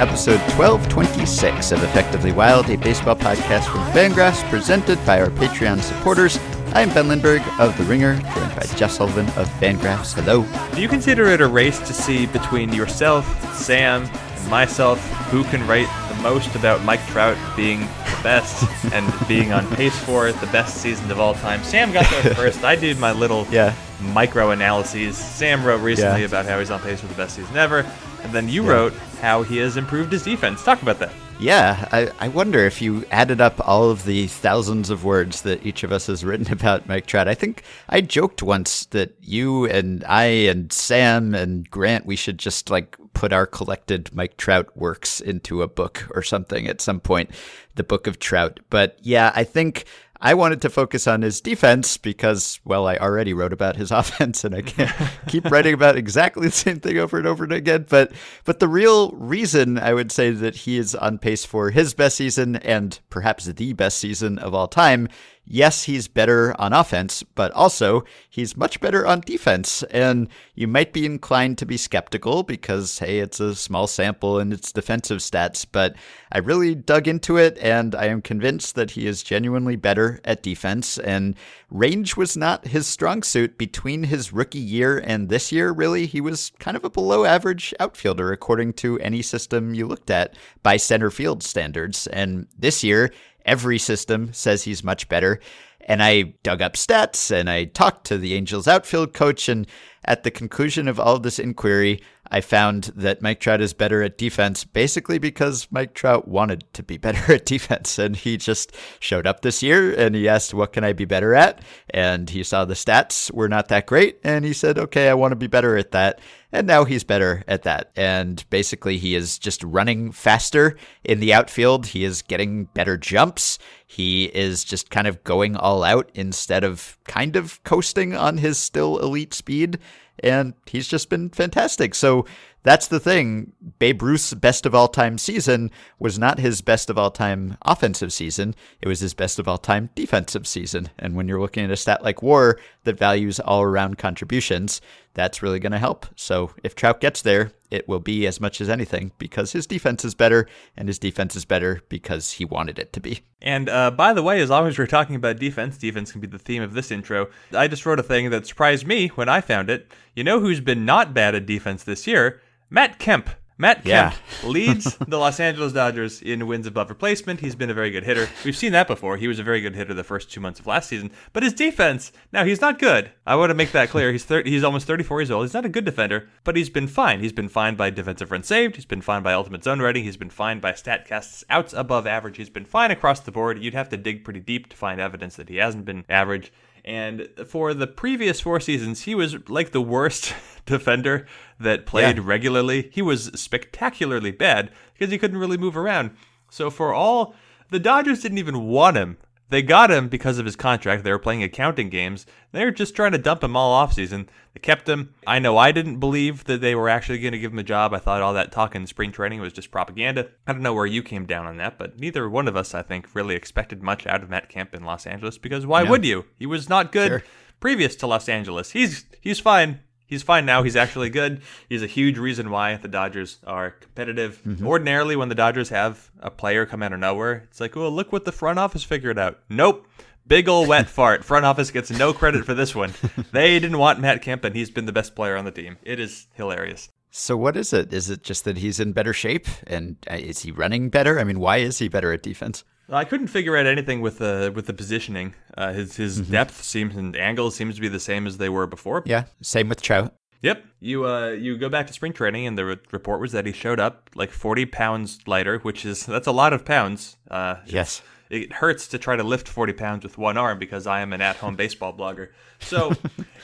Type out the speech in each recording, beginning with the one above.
and welcome to episode 1226 of Effectively Wild, a baseball podcast from Fangraphs presented by our Patreon supporters. I'm Ben Lindbergh of The Ringer, joined by Jeff Sullivan of Fangraphs. Hello. Do you consider it a race to see between yourself, Sam, and myself who can write the most about Mike Trout being the best and being on pace for the best season of all time? Sam got there first. I did my little Yeah. micro analyses. Sam wrote recently Yeah. about how he's on pace for the best season ever, and then you Yeah. wrote how he has improved his defense. Talk about that. Yeah, I, I wonder if you added up all of the thousands of words that each of us has written about Mike Trout. I think I joked once that you and I and Sam and Grant, we should just like put our collected Mike Trout works into a book or something at some point, the book of Trout. But yeah, I think I wanted to focus on his defense because, well, I already wrote about his offense, and I can't keep writing about exactly the same thing over and over and again. But but the real reason I would say that he is on pace for his best season and perhaps the best season of all time. Yes, he's better on offense, but also he's much better on defense. And you might be inclined to be skeptical because, hey, it's a small sample and it's defensive stats. But I really dug into it and I am convinced that he is genuinely better at defense. And range was not his strong suit between his rookie year and this year, really. He was kind of a below average outfielder, according to any system you looked at by center field standards. And this year, every system says he's much better. And I dug up stats and I talked to the Angels outfield coach. And at the conclusion of all of this inquiry, I found that Mike Trout is better at defense basically because Mike Trout wanted to be better at defense. And he just showed up this year and he asked, What can I be better at? And he saw the stats were not that great. And he said, Okay, I want to be better at that. And now he's better at that. And basically, he is just running faster in the outfield. He is getting better jumps. He is just kind of going all out instead of kind of coasting on his still elite speed. And he's just been fantastic. So that's the thing. Babe Ruth's best of all time season was not his best of all time offensive season. It was his best of all time defensive season. And when you're looking at a stat like war that values all around contributions, that's really going to help. So if Trout gets there, it will be as much as anything because his defense is better and his defense is better because he wanted it to be. And uh, by the way, as long as we're talking about defense, defense can be the theme of this intro. I just wrote a thing that surprised me when I found it. You know who's been not bad at defense this year? Matt Kemp. Matt Yeah. Kemp leads the Los Angeles Dodgers in wins above replacement. He's been a very good hitter. We've seen that before. He was a very good hitter the first two months of last season. But his defense, now he's not good. I want to make that clear. He's 30, he's almost 34 years old. He's not a good defender, but he's been fine. He's been fine by defensive run saved. He's been fine by ultimate zone rating. He's been fine by Statcast's outs above average. He's been fine across the board. You'd have to dig pretty deep to find evidence that he hasn't been average. And for the previous four seasons, he was like the worst defender that played Yeah. regularly. He was spectacularly bad because he couldn't really move around. So for all the Dodgers didn't even want him. They got him because of his contract. They were playing accounting games. They were just trying to dump him all offseason. They kept him. I know I didn't believe that they were actually going to give him a job. I thought all that talk in spring training was just propaganda. I don't know where you came down on that, but neither one of us, I think, really expected much out of Matt Kemp in Los Angeles because why would you? He was not good Sure. previous to Los Angeles. He's he's fine. He's fine now. He's actually good. He's a huge reason why the Dodgers are competitive. Ordinarily, when the Dodgers have a player come out of nowhere, it's like, well, look what the front office figured out. Nope. Big ol' wet fart. Front office gets no credit for this one. They didn't want Matt Kemp, and he's been the best player on the team. It is hilarious. So what is it? Is it just that he's in better shape and uh, is he running better? I mean, why is he better at defense? I couldn't figure out anything with the with the positioning. Uh, his his depth seems and angle seems to be the same as they were before. Yeah, same with Trout. Yep. You uh you go back to spring training and the re- report was that he showed up like 40 pounds lighter, which is that's a lot of pounds. Uh Yes. it hurts to try to lift 40 pounds with one arm because I am an at-home baseball blogger. So,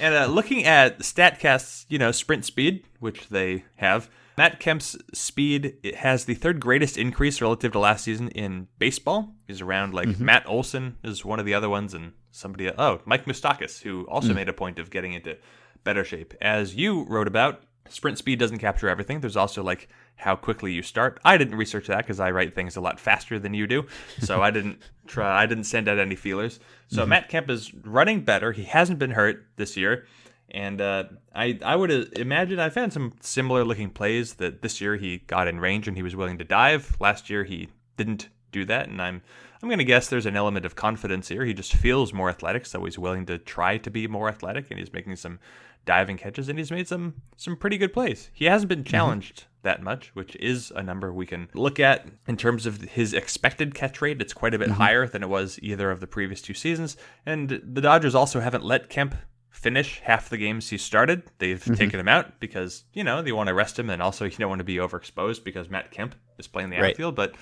and uh, looking at Statcast's, you know, sprint speed, which they have, Matt Kemp's speed it has the third greatest increase relative to last season in baseball. He's around like mm-hmm. Matt Olson is one of the other ones, and somebody uh, oh Mike Moustakas, who also mm. made a point of getting into better shape. As you wrote about, sprint speed doesn't capture everything. There's also like how quickly you start. I didn't research that because I write things a lot faster than you do, so I didn't try. I didn't send out any feelers. So mm-hmm. Matt Kemp is running better. He hasn't been hurt this year, And uh, I I would imagine I've had some similar looking plays that this year he got in range and he was willing to dive. Last year he didn't do that, and I'm I'm going to guess there's an element of confidence here. He just feels more athletic, so he's willing to try to be more athletic, and he's making some diving catches, and he's made some some pretty good plays. He hasn't been mm-hmm. challenged mm-hmm. that much, which is a number we can look at in terms of his expected catch rate. It's quite a bit mm-hmm. higher than it was either of the previous two seasons, and the Dodgers also haven't let Kemp finish half the games he started. They've mm-hmm. taken him out because you know they want to rest him, and also you don't want to be overexposed because Matt Kemp is playing the right. outfield, but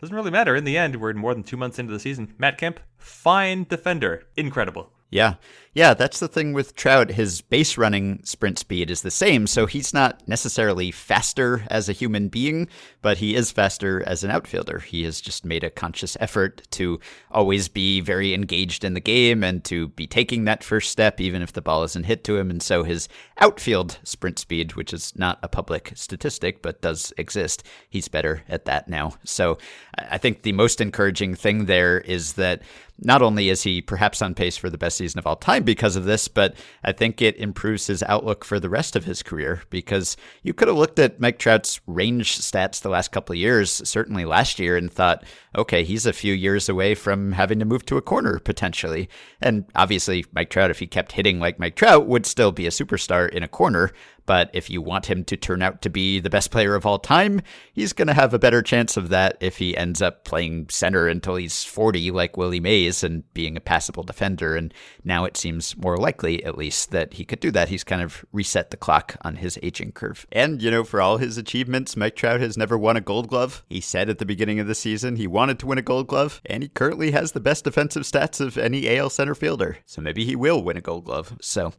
doesn't really matter. In the end, we're more than two months into the season. Matt Kemp, fine defender, incredible. Yeah. Yeah, that's the thing with Trout. His base running sprint speed is the same, so he's not necessarily faster as a human being, but he is faster as an outfielder. He has just made a conscious effort to always be very engaged in the game and to be taking that first step, even if the ball isn't hit to him. And so his outfield sprint speed, which is not a public statistic but does exist, he's better at that now. So I think the most encouraging thing there is that not only is he perhaps on pace for the best season of all time because of this, but I think it improves his outlook for the rest of his career because you could have looked at Mike Trout's range stats the last couple of years, certainly last year, and thought, okay, he's a few years away from having to move to a corner potentially. And obviously, Mike Trout, if he kept hitting like Mike Trout, would still be a superstar in a corner. But if you want him to turn out to be the best player of all time, he's going to have a better chance of that if he ends up playing center until he's 40, like Willie Mays, and being a passable defender. And now it seems more likely, at least, that he could do that. He's kind of reset the clock on his aging curve. And, you know, for all his achievements, Mike Trout has never won a gold glove. He said at the beginning of the season he wanted to win a gold glove, and he currently has the best defensive stats of any AL center fielder. So maybe he will win a gold glove. So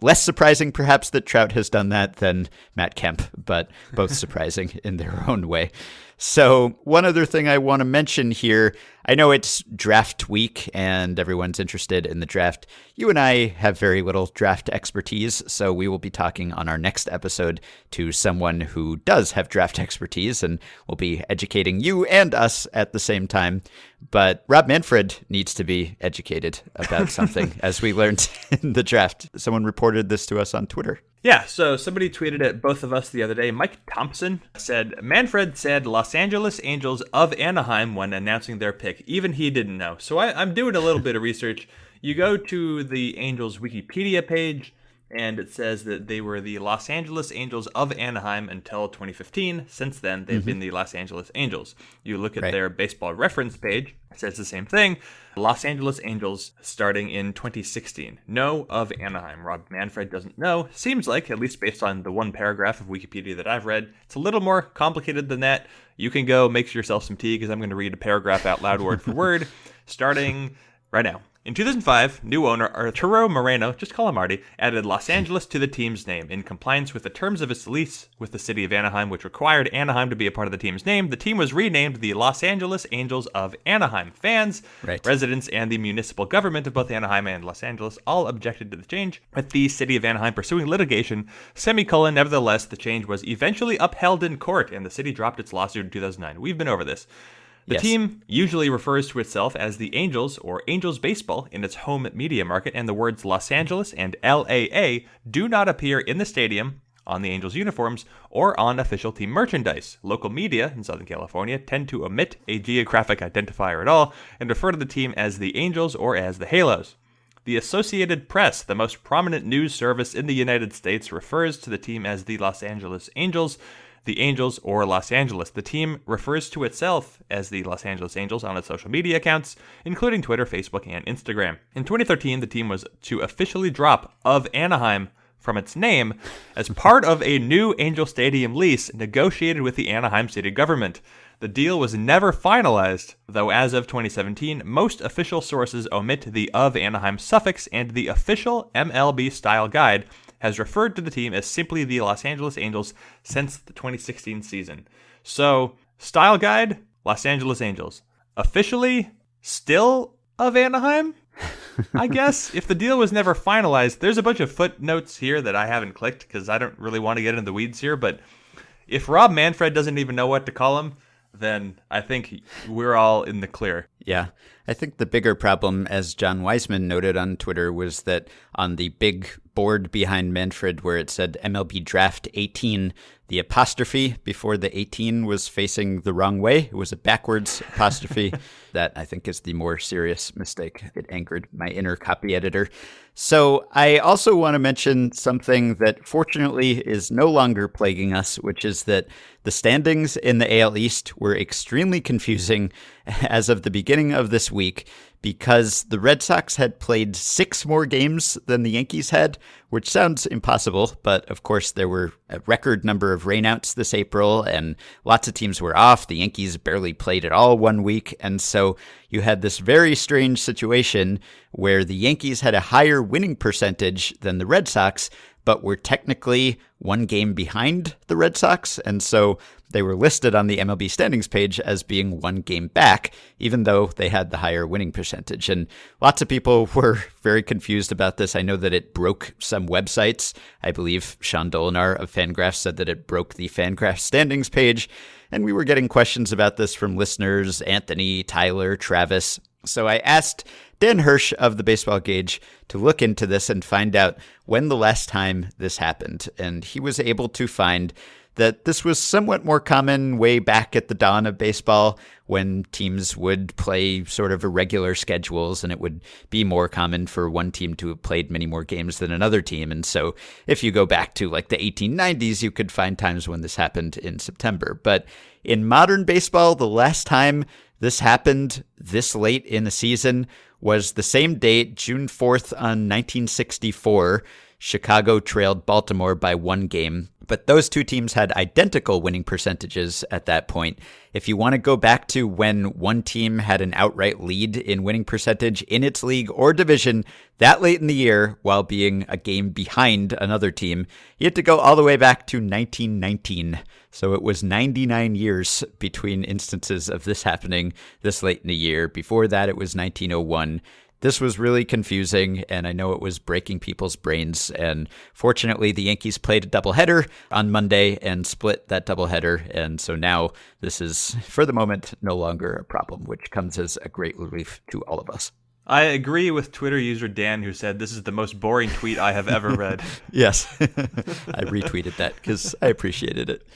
Less surprising, perhaps, that Trout has done that than Matt Kemp, but both surprising in their own way. So, one other thing I want to mention here I know it's draft week and everyone's interested in the draft. You and I have very little draft expertise, so we will be talking on our next episode to someone who does have draft expertise and will be educating you and us at the same time. But Rob Manfred needs to be educated about something, as we learned in the draft. Someone reported this to us on Twitter. Yeah, so somebody tweeted at both of us the other day. Mike Thompson said Manfred said Los Angeles Angels of Anaheim when announcing their pick. Even he didn't know. So I, am doing a little bit of research. You go to the Angels Wikipedia page, and it says that they were the Los Angeles Angels of Anaheim until 2015. Since then, they've mm-hmm. been the Los Angeles Angels. You look at right. their baseball reference page, it says the same thing. Los Angeles Angels starting in 2016. No of Anaheim. Rob Manfred doesn't know. Seems like, at least based on the one paragraph of Wikipedia that I've read, it's a little more complicated than that. You can go make yourself some tea because I'm going to read a paragraph out loud word for word, starting right now. In 2005, new owner Arturo Moreno, just call him Marty, added Los hmm. Angeles to the team's name. In compliance with the terms of its lease with the city of Anaheim, which required Anaheim to be a part of the team's name, the team was renamed the Los Angeles Angels of Anaheim. Fans, right. residents, and the municipal government of both Anaheim and Los Angeles all objected to the change, with the city of Anaheim pursuing litigation. Semicolon, nevertheless, the change was eventually upheld in court, and the city dropped its lawsuit in 2009. We've been over this. The yes. team usually refers to itself as the Angels or Angels Baseball in its home media market, and the words Los Angeles and LAA do not appear in the stadium, on the Angels uniforms, or on official team merchandise. Local media in Southern California tend to omit a geographic identifier at all and refer to the team as the Angels or as the Halos. The Associated Press, the most prominent news service in the United States, refers to the team as the Los Angeles Angels, the Angels or Los Angeles. The team refers to itself as the Los Angeles Angels on its social media accounts, including Twitter, Facebook, and Instagram. In 2013, the team was to officially drop of Anaheim from its name as part of a new Angel Stadium lease negotiated with the Anaheim city government. The deal was never finalized, though as of 2017, most official sources omit the of Anaheim suffix and the official MLB style guide has referred to the team as simply the Los Angeles Angels since the 2016 season. So, style guide, Los Angeles Angels. Officially, still of Anaheim? I guess if the deal was never finalized, there's a bunch of footnotes here that I haven't clicked because I don't really want to get into the weeds here. But if Rob Manfred doesn't even know what to call him, then I think we're all in the clear. Yeah. I think the bigger problem, as Jon Weisman noted on Twitter, was that on the big board behind Manfred where it said MLB Draft 18 the apostrophe before the 18 was facing the wrong way. It was a backwards apostrophe. that I think is the more serious mistake. It angered my inner copy editor. So I also want to mention something that fortunately is no longer plaguing us, which is that the standings in the AL East were extremely confusing as of the beginning of this week because the Red Sox had played six more games than the Yankees had, which sounds impossible. But of course, there were a record number of rainouts this April, and lots of teams were off. The Yankees barely played at all one week. And so you had this very strange situation where the Yankees had a higher winning percentage than the Red Sox, but were technically one game behind the Red Sox. And so they were listed on the MLB standings page as being one game back, even though they had the higher winning percentage. And lots of people were very confused about this. I know that it broke some websites. I believe Sean Dolinar of Fangraphs said that it broke the Fangraphs standings page. And we were getting questions about this from listeners Anthony, Tyler, Travis. So I asked Dan Hirsch of the Baseball Gauge to look into this and find out when the last time this happened. And he was able to find that this was somewhat more common way back at the dawn of baseball when teams would play sort of irregular schedules and it would be more common for one team to have played many more games than another team. And so if you go back to like the 1890s, you could find times when this happened in September. But in modern baseball, the last time this happened this late in the season was the same date, June 4th on uh, 1964. Chicago trailed Baltimore by one game but those two teams had identical winning percentages at that point. If you want to go back to when one team had an outright lead in winning percentage in its league or division that late in the year while being a game behind another team, you have to go all the way back to 1919. So it was 99 years between instances of this happening this late in the year. Before that, it was 1901 this was really confusing, and I know it was breaking people's brains. And fortunately, the Yankees played a doubleheader on Monday and split that doubleheader. And so now this is, for the moment, no longer a problem, which comes as a great relief to all of us. I agree with Twitter user Dan, who said this is the most boring tweet I have ever read. yes, I retweeted that because I appreciated it.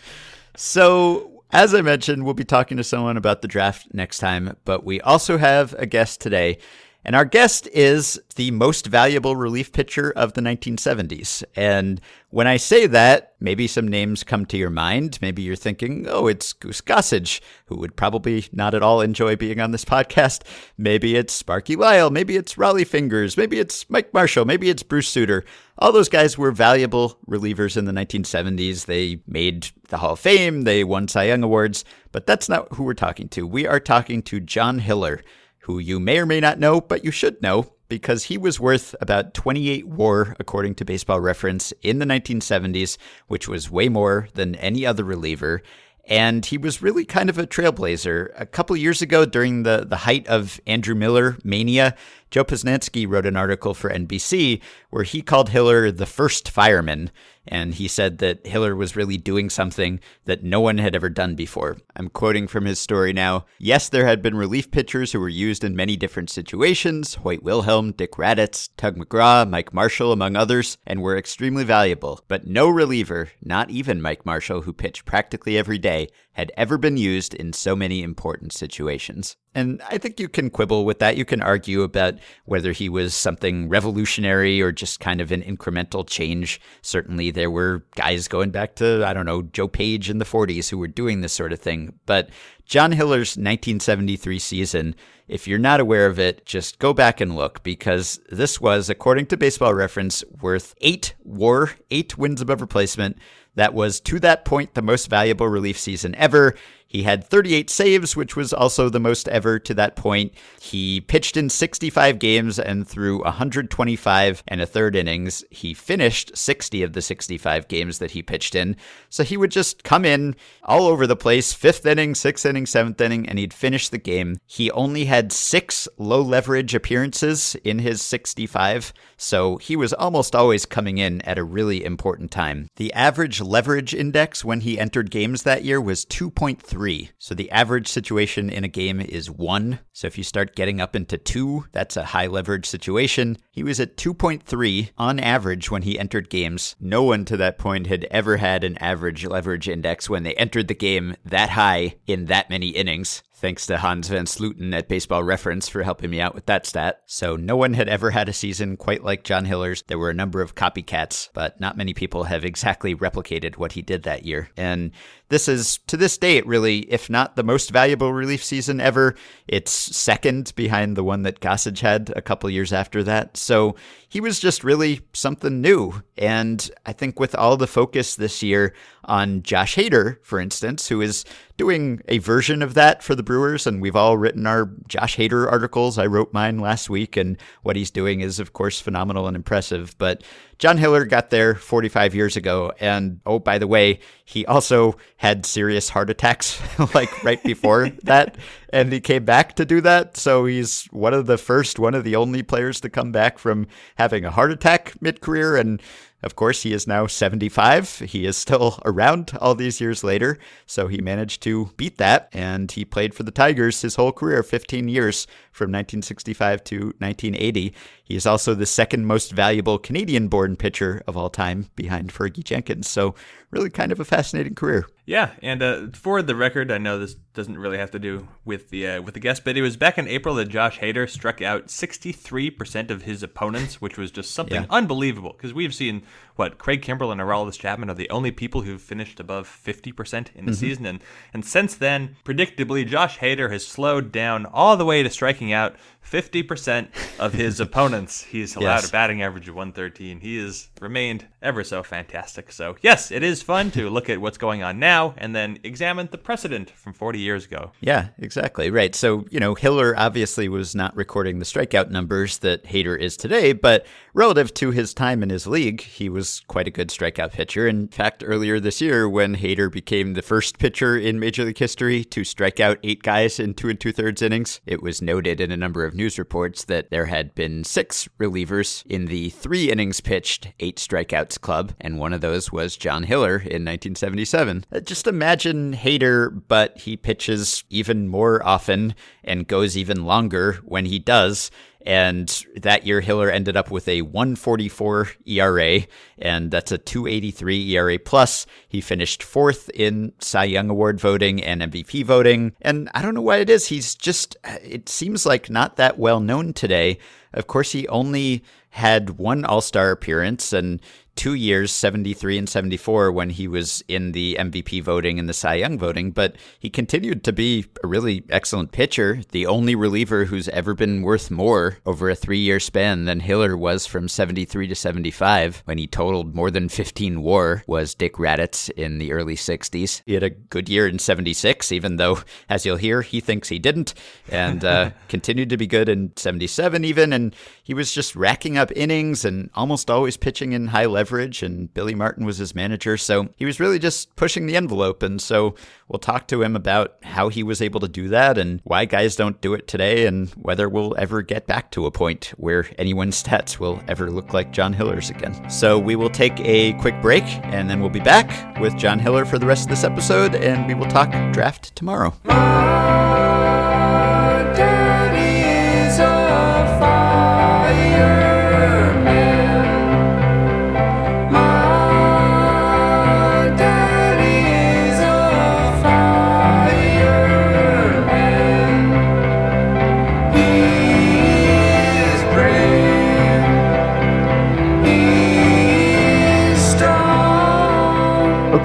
So, as I mentioned, we'll be talking to someone about the draft next time, but we also have a guest today. And our guest is the most valuable relief pitcher of the 1970s. And when I say that, maybe some names come to your mind. Maybe you're thinking, oh, it's Goose Gossage, who would probably not at all enjoy being on this podcast. Maybe it's Sparky Lyle. Maybe it's Rollie Fingers. Maybe it's Mike Marshall. Maybe it's Bruce Sutter. All those guys were valuable relievers in the 1970s. They made the Hall of Fame, they won Cy Young Awards, but that's not who we're talking to. We are talking to John Hiller who you may or may not know, but you should know because he was worth about 28 WAR, according to Baseball Reference, in the 1970s, which was way more than any other reliever. And he was really kind of a trailblazer. A couple years ago, during the, the height of Andrew Miller mania, Joe Posnanski wrote an article for NBC where he called Hiller the first fireman. And he said that Hiller was really doing something that no one had ever done before. I'm quoting from his story now. Yes, there had been relief pitchers who were used in many different situations Hoyt Wilhelm, Dick Radatz, Tug McGraw, Mike Marshall, among others, and were extremely valuable. But no reliever, not even Mike Marshall, who pitched practically every day, had ever been used in so many important situations. And I think you can quibble with that. You can argue about whether he was something revolutionary or just kind of an incremental change. Certainly, there were guys going back to, I don't know, Joe Page in the 40s who were doing this sort of thing. But John Hiller's 1973 season, if you're not aware of it, just go back and look because this was, according to baseball reference, worth eight war, eight wins above replacement. That was, to that point, the most valuable relief season ever. He had 38 saves, which was also the most ever to that point. He pitched in 65 games and threw 125 and a third innings. He finished 60 of the 65 games that he pitched in. So he would just come in all over the place, fifth inning, sixth inning, seventh inning, and he'd finish the game. He only had six low leverage appearances in his 65, so he was almost always coming in at a really important time. The average leverage index when he entered games that year was 2.3. So the average situation in a game is one. So if you start getting up into two, that's a high leverage situation. He was at 2.3 on average when he entered games. No one to that point had ever had an average leverage index when they entered the game that high in that many innings. Thanks to Hans Van Slooten at Baseball Reference for helping me out with that stat. So, no one had ever had a season quite like John Hiller's. There were a number of copycats, but not many people have exactly replicated what he did that year. And this is, to this date, really, if not the most valuable relief season ever, it's second behind the one that Gossage had a couple years after that. So, he was just really something new. And I think with all the focus this year on Josh Hader, for instance, who is doing a version of that for the Brewers, and we've all written our Josh Hader articles. I wrote mine last week, and what he's doing is, of course, phenomenal and impressive. But John Hiller got there 45 years ago, and oh, by the way, he also had serious heart attacks like right before that, and he came back to do that. So he's one of the first, one of the only players to come back from having a heart attack mid career, and of course, he is now 75. He is still around all these years later, so he managed to beat that, and he played for the Tigers his whole career 15 years from 1965 to 1980. He is also the second most valuable Canadian born pitcher of all time behind Fergie Jenkins. So, really kind of a fascinating career. Yeah, and uh, for the record, I know this doesn't really have to do with the uh, with the guest, but it was back in April that Josh Hader struck out 63% of his opponents, which was just something yeah. unbelievable. Because we've seen what Craig Kimbrel and Aroldis Chapman are the only people who've finished above 50% in the mm-hmm. season, and and since then, predictably, Josh Hader has slowed down all the way to striking out 50% of his opponents. He's allowed yes. a batting average of 113. He has remained ever so fantastic. So, yes, it is fun to look at what's going on now and then examine the precedent from 40 years ago. Yeah, exactly. Right. So, you know, Hiller obviously was not recording the strikeout numbers that Hader is today, but relative to his time in his league, he was quite a good strikeout pitcher. In fact, earlier this year, when Hader became the first pitcher in Major League history to strike out eight guys in two and two thirds innings, it was noted in a number of news reports that there had been six relievers in the three innings pitched, eight strikeouts club, and one of those was John Hiller in 1977. Uh, just imagine Hader, but he pitches even more often and goes even longer when he does. And that year, Hiller ended up with a 144 ERA, and that's a 283 ERA plus. He finished fourth in Cy Young Award voting and MVP voting. And I don't know what it is. He's just, it seems like not that well known today. Of course, he only had one All Star appearance, and two years, 73 and 74, when he was in the MVP voting and the Cy Young voting, but he continued to be a really excellent pitcher. The only reliever who's ever been worth more over a three year span than Hiller was from 73 to 75, when he totaled more than 15 war, was Dick Radatz in the early 60s. He had a good year in 76, even though, as you'll hear, he thinks he didn't, and uh, continued to be good in 77 even, and he was just racking up innings and almost always pitching in high level leverage, and Billy Martin was his manager. So he was really just pushing the envelope. And so we'll talk to him about how he was able to do that and why guys don't do it today, and whether we'll ever get back to a point where anyone's stats will ever look like John Hiller's again. So we will take a quick break, and then we'll be back with John Hiller for the rest of this episode, and we will talk draft tomorrow.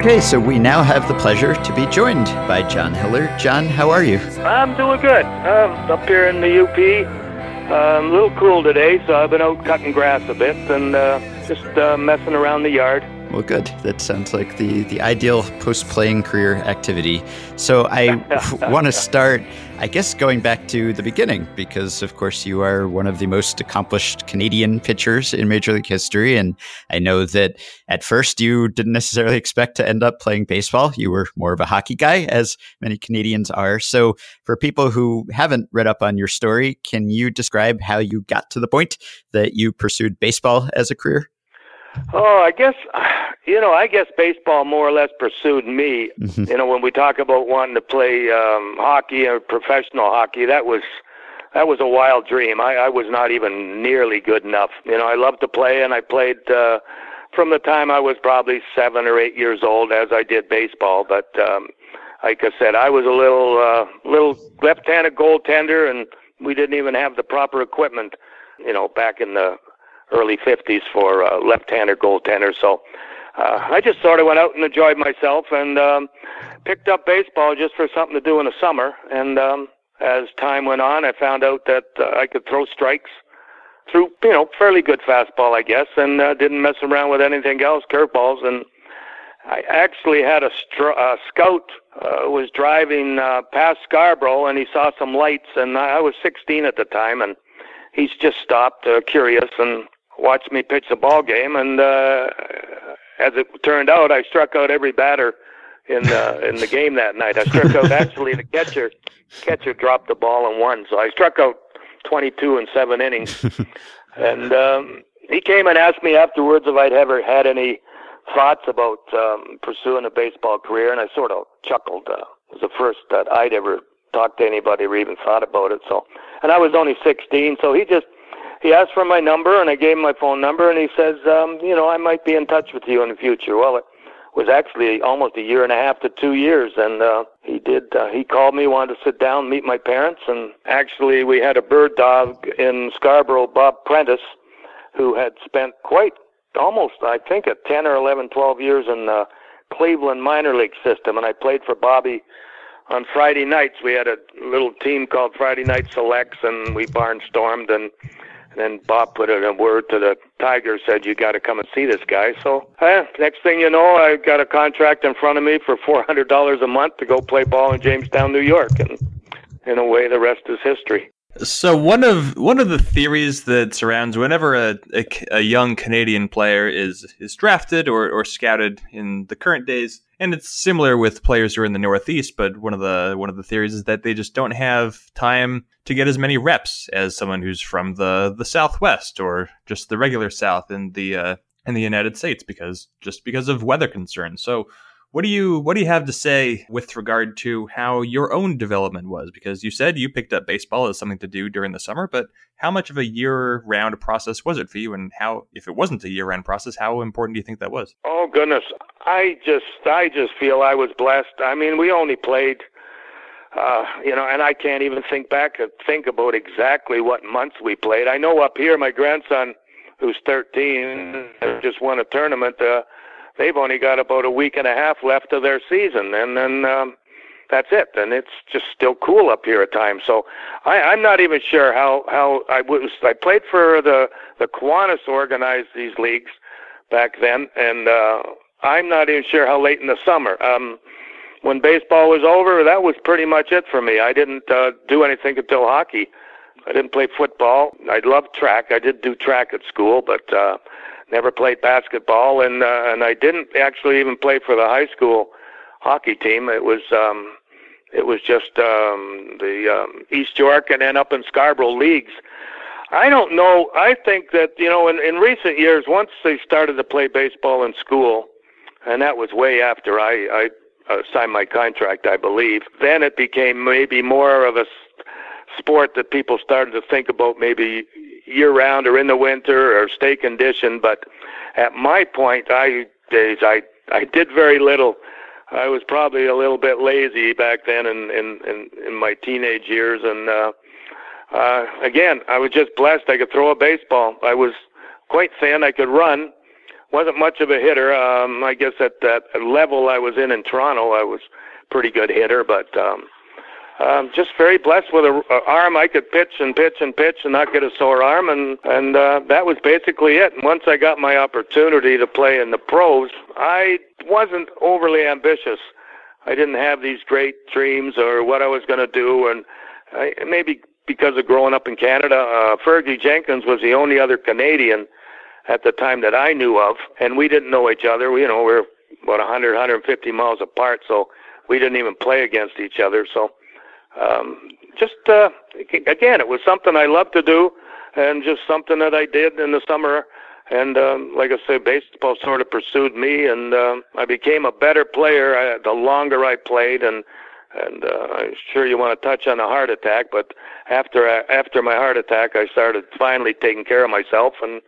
Okay, so we now have the pleasure to be joined by John Hiller. John, how are you? I'm doing good. Uh, up here in the UP. Uh, a little cool today, so I've been out cutting grass a bit and uh, just uh, messing around the yard. Well, good. That sounds like the, the ideal post playing career activity. So I want to start, I guess, going back to the beginning, because of course you are one of the most accomplished Canadian pitchers in Major League history. And I know that at first you didn't necessarily expect to end up playing baseball. You were more of a hockey guy, as many Canadians are. So for people who haven't read up on your story, can you describe how you got to the point that you pursued baseball as a career? Oh, I guess you know, I guess baseball more or less pursued me. Mm-hmm. You know, when we talk about wanting to play um, hockey or professional hockey, that was that was a wild dream. I, I was not even nearly good enough. You know, I loved to play, and I played uh, from the time I was probably seven or eight years old, as I did baseball. But um, like I said, I was a little uh, little left-handed goaltender, and we didn't even have the proper equipment. You know, back in the early 50s for uh, left-hander goaltender. So uh, I just sort of went out and enjoyed myself and um, picked up baseball just for something to do in the summer. And um, as time went on, I found out that uh, I could throw strikes through, you know, fairly good fastball, I guess, and uh, didn't mess around with anything else, curveballs. And I actually had a str- uh, scout uh, was driving uh, past Scarborough, and he saw some lights, and I was 16 at the time, and he's just stopped, uh, curious, and watched me pitch the ball game, and uh, as it turned out, I struck out every batter in the in the game that night. I struck out actually the catcher. Catcher dropped the ball and won, so I struck out 22 in seven innings. and um, he came and asked me afterwards if I'd ever had any thoughts about um, pursuing a baseball career, and I sort of chuckled. Uh, it was the first that I'd ever talked to anybody or even thought about it. So, and I was only 16, so he just he asked for my number, and I gave him my phone number, and he says, um, you know, I might be in touch with you in the future. Well, it was actually almost a year and a half to two years, and uh, he did. Uh, he called me, wanted to sit down, meet my parents, and actually we had a bird dog in Scarborough, Bob Prentice, who had spent quite almost, I think, a 10 or 11, 12 years in the Cleveland minor league system, and I played for Bobby on Friday nights. We had a little team called Friday Night Selects, and we barnstormed and then Bob put in a word to the Tiger, said, You got to come and see this guy. So, eh, next thing you know, I got a contract in front of me for $400 a month to go play ball in Jamestown, New York. And in a way, the rest is history. So one of one of the theories that surrounds whenever a, a, a, young Canadian player is is drafted or, or scouted in the current days, and it's similar with players who are in the Northeast. But one of the one of the theories is that they just don't have time to get as many reps as someone who's from the the Southwest or just the regular South in the uh, in the United States because just because of weather concerns. So what do you what do you have to say with regard to how your own development was? Because you said you picked up baseball as something to do during the summer, but how much of a year-round process was it for you, and how, if it wasn't a year-round process, how important do you think that was? Oh goodness, I just I just feel I was blessed. I mean, we only played, uh, you know, and I can't even think back and think about exactly what months we played. I know up here, my grandson, who's 13, just won a tournament. Uh, they've only got about a week and a half left of their season, and then um, that's it. And it's just still cool up here at times. So I, I'm not even sure how how I was. I played for the the Kiwanis organized these leagues back then, and uh, I'm not even sure how late in the summer. Um, when baseball was over, that was pretty much it for me. I didn't uh, do anything until hockey. I didn't play football. I loved track. I did do track at school, but uh, never played basketball, and uh, and I didn't actually even play for the high school hockey team. It was um, it was just um, the um, East York and then up in Scarborough leagues. I don't know. I think that you know, in, in recent years, once they started to play baseball in school, and that was way after I, I uh, signed my contract, I believe. Then it became maybe more of a sport that people started to think about maybe year round or in the winter or stay conditioned. But at my point, I days I I did very little. I was probably a little bit lazy back then in in in, in my teenage years, and uh, uh, again, I was just blessed. I could throw a baseball. I was quite thin. I could run. wasn't much of a hitter. Um, I guess at that level I was in in Toronto, I was pretty good hitter, but um, um, just very blessed with a arm I could pitch and pitch and pitch and not get a sore arm, and and uh, that was basically it. And once I got my opportunity to play in the pros, I wasn't overly ambitious. I didn't have these great dreams or what I was going to do, and I, maybe because of growing up in Canada, uh, Fergie Jenkins was the only other Canadian at the time that I knew of, and we didn't know each other. We, you know, we we're about 100, 150 miles apart, so we didn't even play against each other. So um, just uh, again, it was something I loved to do, and just something that I did in the summer. And um, like I say, baseball sort of pursued me, and uh, I became a better player uh, the longer I played. And and uh, I'm sure you want to touch on a heart attack, but after uh, after my heart attack, I started finally taking care of myself and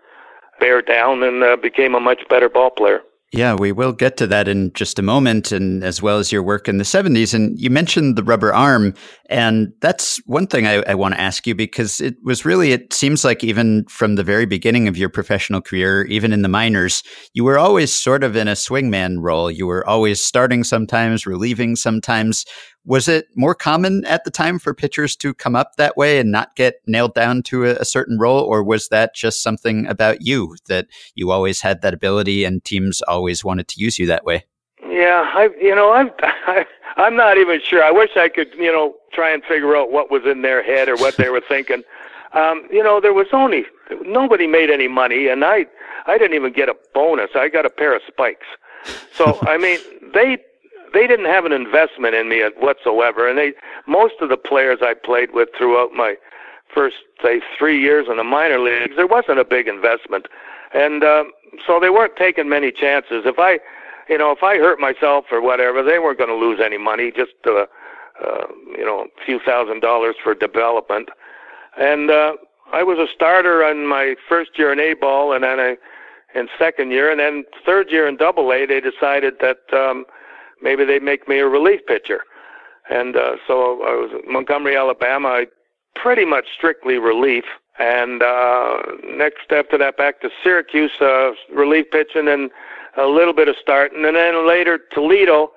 bear down, and uh, became a much better ball player. Yeah, we will get to that in just a moment, and as well as your work in the 70s. And you mentioned the rubber arm, and that's one thing I, I want to ask you because it was really, it seems like even from the very beginning of your professional career, even in the minors, you were always sort of in a swingman role. You were always starting sometimes, relieving sometimes. Was it more common at the time for pitchers to come up that way and not get nailed down to a, a, certain role, or was that just something about you that you always had that ability and teams always wanted to use you that way? Yeah, I you know I'm I, I'm not even sure. I wish I could you know try and figure out what was in their head or what they were thinking. Um, you know, there was only nobody made any money, and I I didn't even get a bonus. I got a pair of spikes. So I mean, they they didn't have an investment in me whatsoever. And they, most of the players I played with throughout my first, say, three years in the minor leagues, there wasn't a big investment, and um, so they weren't taking many chances. If I, you know, if I hurt myself or whatever, they weren't going to lose any money, just uh, uh, you know, a few thousand dollars for development. And uh, I was a starter in my first year in A ball, and then I in second year, and then third year in Double A, they decided that. Um, maybe they'd make me a relief pitcher. And uh, so I was Montgomery, Alabama. I pretty much strictly relief. And uh, next after that, back to Syracuse, uh, relief pitching and a little bit of starting. And then later, Toledo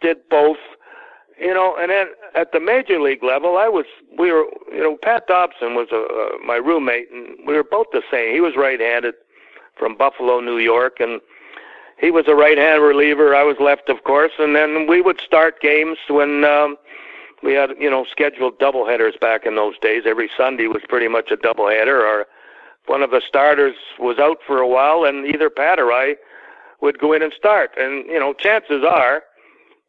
did both. You know, and then at the major league level, I was we were you know Pat Dobson was a, uh, my roommate, and we were both the same. He was right-handed from Buffalo, New York, and he was a right-hand reliever. I was left, of course, and then we would start games when um, we had, you know, scheduled doubleheaders back in those days. Every Sunday was pretty much a doubleheader, or one of the starters was out for a while, and either Pat or I would go in and start. And you know, chances are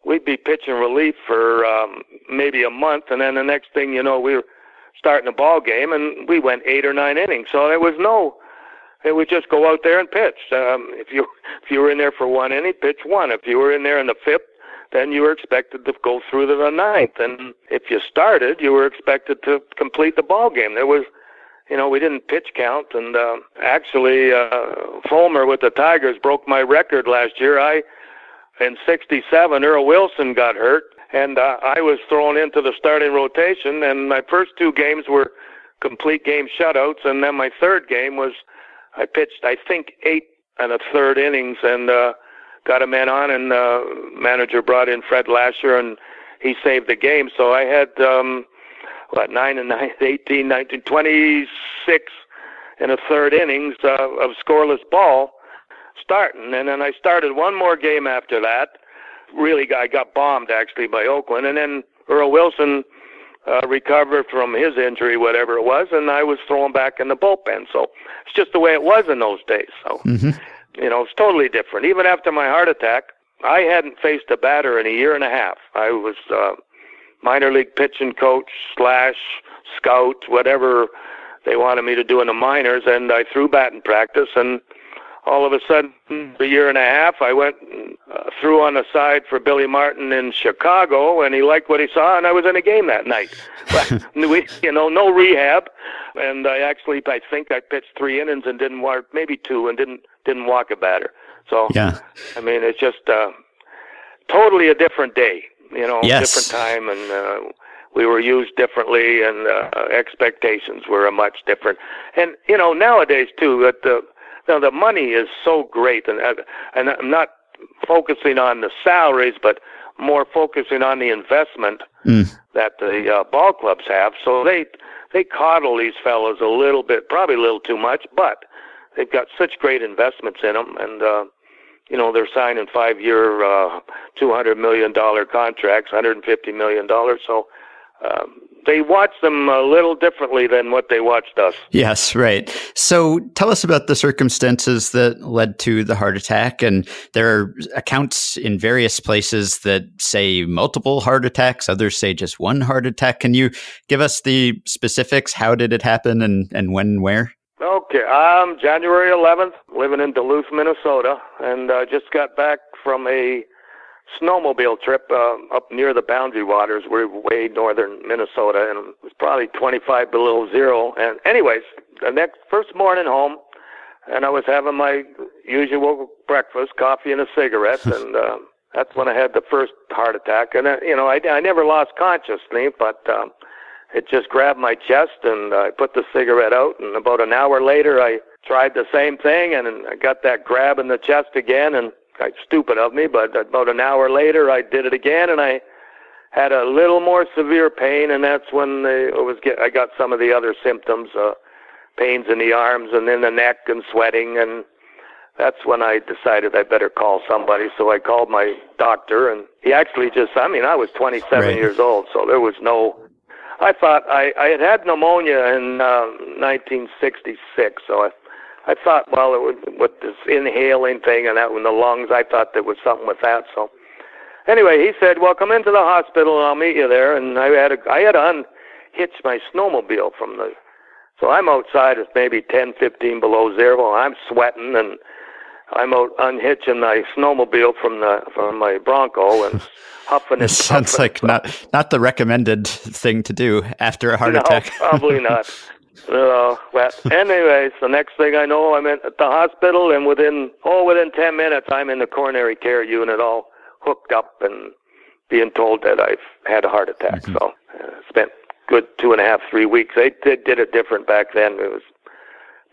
we'd be pitching relief for um, maybe a month, and then the next thing you know, we were starting a ball game, and we went eight or nine innings. So there was no they would just go out there and pitch. Um, if you if you were in there for one inning, pitch one. If you were in there in the fifth, then you were expected to go through to the ninth. And if you started, you were expected to complete the ball game. There was, you know, we didn't pitch count. And uh, actually, uh, Fulmer with the Tigers broke my record last year. I in '67, Earl Wilson got hurt, and uh, I was thrown into the starting rotation. And my first two games were complete game shutouts, and then my third game was I pitched, I think, eight and a third innings and uh, got a man on, and uh, manager brought in Fred Lasher, and he saved the game. So I had um, what nine and nine, eighteen, nineteen, twenty-six in a third innings uh, of scoreless ball starting, and then I started one more game after that. Really, I got bombed actually by Oakland, and then Earl Wilson uh, recovered from his injury, whatever it was, and I was thrown back in the bullpen. So it's just the way it was in those days. So, mm-hmm. you know, it's totally different. Even after my heart attack, I hadn't faced a batter in a year and a half. I was uh, minor league pitching coach slash scout, whatever they wanted me to do in the minors, and I threw batting practice and all of a sudden, a year and a half, I went uh, through on the side for Billy Martin in Chicago, and he liked what he saw, and I was in a game that night. But we, you know, no rehab, and I actually, I think I pitched three innings and didn't walk, maybe two, and didn't didn't walk a batter. So, yeah, I mean, it's just uh, totally a different day, you know, yes. different time, and. Uh, we were used differently, and uh, expectations were much different. And you know, nowadays too, that the now the money is so great, and and I'm not focusing on the salaries, but more focusing on the investment mm. that the uh, ball clubs have. So they they coddle these fellows a little bit, probably a little too much, but they've got such great investments in them, and uh, you know they're signing five-year, uh, two hundred million dollar contracts, hundred and fifty million dollars. So um, they watch them a little differently than what they watched us. Yes, right. So tell us about the circumstances that led to the heart attack. And there are accounts in various places that say multiple heart attacks, others say just one heart attack. Can you give us the specifics? How did it happen and, and when and where? Okay, I'm January 11th, living in Duluth, Minnesota, and uh, just got back from a snowmobile trip uh, up near the Boundary Waters. We're way northern Minnesota, and it was probably 25 below zero. And anyways, the next first morning home, and I was having my usual breakfast, coffee and a cigarette, and uh, that's when I had the first heart attack. And uh, you know, I, I never lost consciousness, but um, it just grabbed my chest, and I put the cigarette out. And about an hour later, I tried the same thing, and I got that grab in the chest again, and stupid of me, but about an hour later I did it again, and I had a little more severe pain, and that's when they, it was get, I got some of the other symptoms, uh, pains in the arms and in the neck and sweating, and that's when I decided I better call somebody. So I called my doctor, and he actually just, I mean, I was 27 right. years old, so there was no, I thought I, I had had pneumonia in uh, 1966, so I I thought, well, it was with this inhaling thing and that in the lungs, I thought there was something with that. So anyway, he said, well, come into the hospital and I'll meet you there. And I had to, I had to unhitch my snowmobile from the, so I'm outside. It's maybe 10, 15 below zero. I'm sweating and I'm out unhitching my snowmobile from the from my Bronco and huffing and sounds puffing. like not not the recommended thing to do after a heart no, attack. probably not. Uh, well, anyways, the next thing I know, I'm at the hospital, and within oh, within ten minutes, I'm in the coronary care unit, all hooked up and being told that I've had a heart attack. Mm-hmm. So, uh, spent good two and a half, three weeks. They did, did it different back then. It was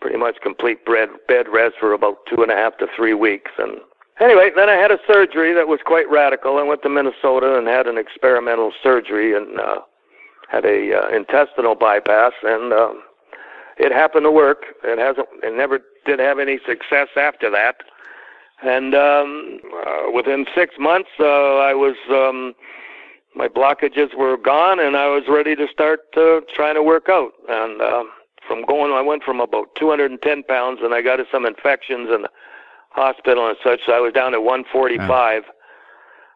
pretty much complete bed bed rest for about two and a half to three weeks, and anyway, then I had a surgery that was quite radical. I went to Minnesota and had an experimental surgery and uh, had a uh, intestinal bypass, and um, it happened to work. It hasn't. It never did have any success after that. And um, uh, within six months, uh, I was um, my blockages were gone, and I was ready to start uh, trying to work out. And uh, from going, I went from about 210 pounds, and I got some infections in the hospital and such. So I was down to 145.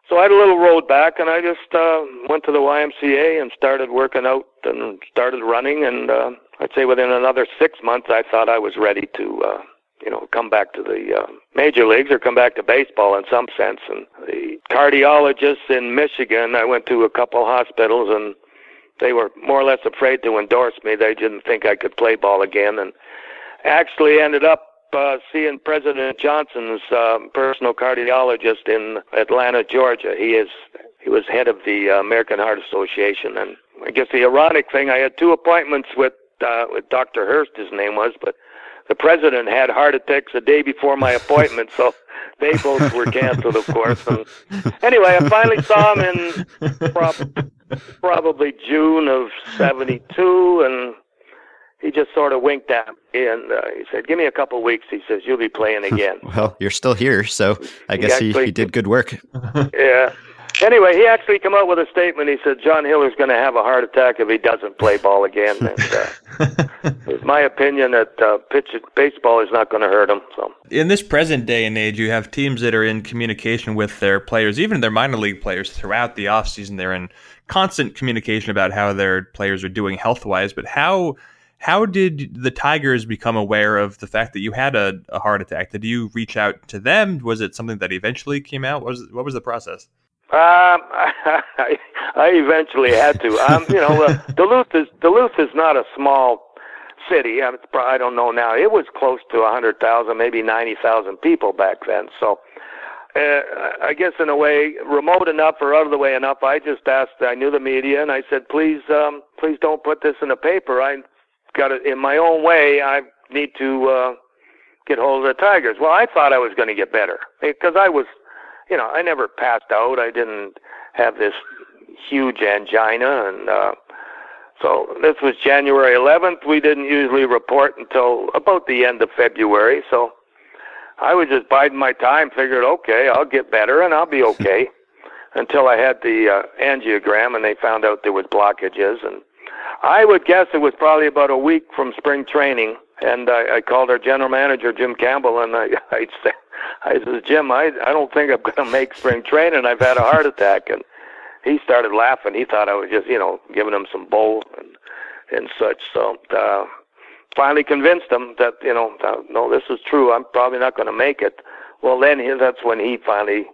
So I had a little road back, and I just uh, went to the YMCA and started working out and started running, and uh, I'd say within another six months, I thought I was ready to, uh, you know, come back to the uh, major leagues or come back to baseball in some sense. And the cardiologists in Michigan, I went to a couple hospitals, and they were more or less afraid to endorse me. They didn't think I could play ball again, and actually ended up uh, seeing President Johnson's uh, personal cardiologist in Atlanta, Georgia. He is he was head of the uh, American Heart Association, and I guess the ironic thing, I had two appointments with uh, with Dr. Hurst, his name was, but the president had heart attacks the day before my appointment, so they both were canceled, of course. And anyway, I finally saw him in prob- probably June of '72, and he just sort of winked at me and uh, he said, "Give me a couple of weeks." He says, "You'll be playing again." well, you're still here, so I guess he, he did good work. yeah, Anyway, he actually came out with a statement. He said John Hiller's going to have a heart attack if he doesn't play ball again. And, uh, it's my opinion that uh, pitch baseball is not going to hurt him. So, in this present day and age, you have teams that are in communication with their players, even their minor league players, throughout the offseason. They're in constant communication about how their players are doing health wise. But how how did the Tigers become aware of the fact that you had a, a heart attack? Did you reach out to them? Was it something that eventually came out? What was what was the process? Um, I, I eventually had to. Um, you know, uh, Duluth is Duluth is not a small city. I, I don't know now. It was close to a hundred thousand, maybe ninety thousand people back then. So, uh, I guess in a way, remote enough or out of the way enough. I just asked. I knew the media, and I said, please, um, please don't put this in the paper. I got it in my own way. I need to uh, get hold of the Tigers. Well, I thought I was going to get better because I was you know, I never passed out. I didn't have this huge angina, and uh, so this was January 11th. We didn't usually report until about the end of February, so I was just biding my time. Figured, okay, I'll get better and I'll be okay. until I had the uh, angiogram and they found out there was blockages, and I would guess it was probably about a week from spring training. And I, I called our general manager Jim Campbell, and I, I said, I said, Jim, I I don't think I'm going to make spring training. I've had a heart attack, and he started laughing. He thought I was just, you know, giving him some bull and and such. So uh, finally convinced him that, you know, uh, no, this is true. I'm probably not going to make it. Well, then he, that's when he finally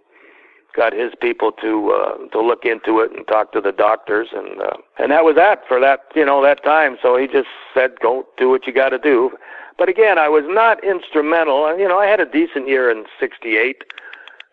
got his people to uh, to look into it and talk to the doctors, and uh, and that was that for that you know that time. So he just said, "Go do what you got to do." But again, I was not instrumental. You know, I had a decent year in '68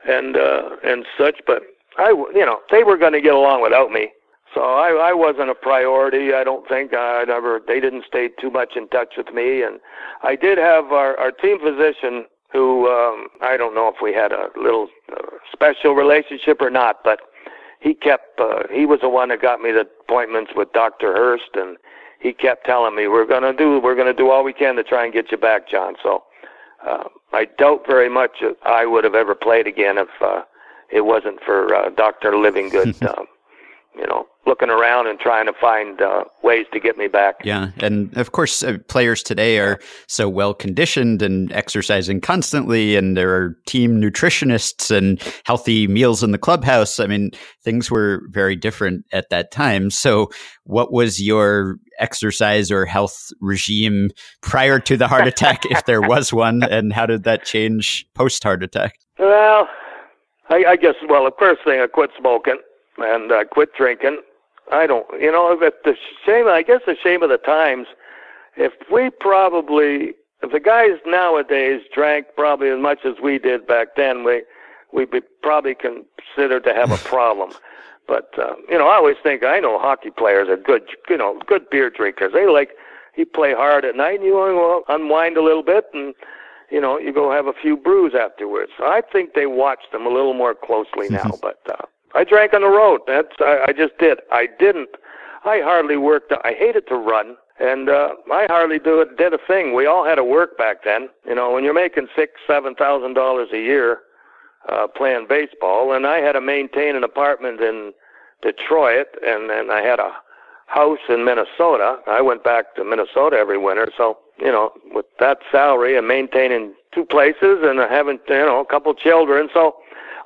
and uh, and such, but I you know they were going to get along without me. So I, I wasn't a priority. I don't think I never. They didn't stay too much in touch with me, and I did have our, our team physician who um, I don't know if we had a little uh, special relationship or not, but he kept uh, he was the one that got me the appointments with Dr. Hurst, and he kept telling me we're gonna do we're gonna do all we can to try and get you back, John. So uh, I doubt very much I would have ever played again if uh, it wasn't for uh, Dr. Livingood. uh, you know, looking around and trying to find uh, ways to get me back. Yeah, and of course, uh, players today are so well conditioned and exercising constantly, and there are team nutritionists and healthy meals in the clubhouse. I mean, things were very different at that time. So, what was your exercise or health regime prior to the heart attack, if there was one, and how did that change post heart attack? Well, I, I guess. Well, the first thing, I quit smoking and I quit drinking I don't, you know, the, the shame, I guess the shame of the times, if we probably, if the guys nowadays drank probably as much as we did back then, we, we'd be probably considered to have a problem. But, uh, you know, I always think, I know hockey players are good, you know, good beer drinkers. They like, you play hard at night and you want to unwind a little bit and, you know, you go have a few brews afterwards. So I think they watch them a little more closely now, but, uh, I drank on the road. That's I, I just did. I didn't. I hardly worked. I hated to run, and uh, I hardly do it. Did a thing. We all had to work back then. You know, when you're making six, seven thousand dollars a year uh, playing baseball, and I had to maintain an apartment in Detroit, and and I had a house in Minnesota. I went back to Minnesota every winter, so you know, with that salary and maintaining two places and having you know a couple children, so.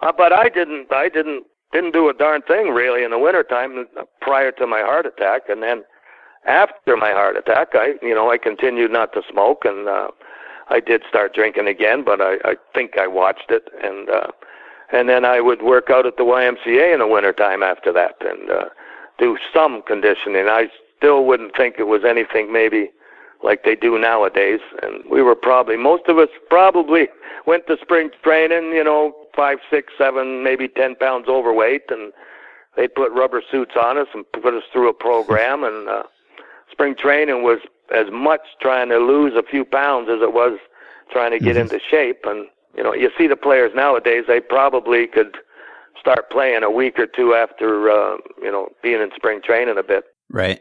Uh, but I didn't. I didn't didn't do a darn thing really in the wintertime prior to my heart attack and then after my heart attack i you know i continued not to smoke and uh i did start drinking again but i i think i watched it and uh and then i would work out at the ymca in the wintertime after that and uh do some conditioning i still wouldn't think it was anything maybe like they do nowadays and we were probably most of us probably went to spring training you know five, six, seven, maybe ten pounds overweight, and they put rubber suits on us and put us through a program. And uh, spring training was as much trying to lose a few pounds as it was trying to get mm-hmm. into shape. And you know, you see the players nowadays; they probably could start playing a week or two after uh, you know being in spring training a bit. Right.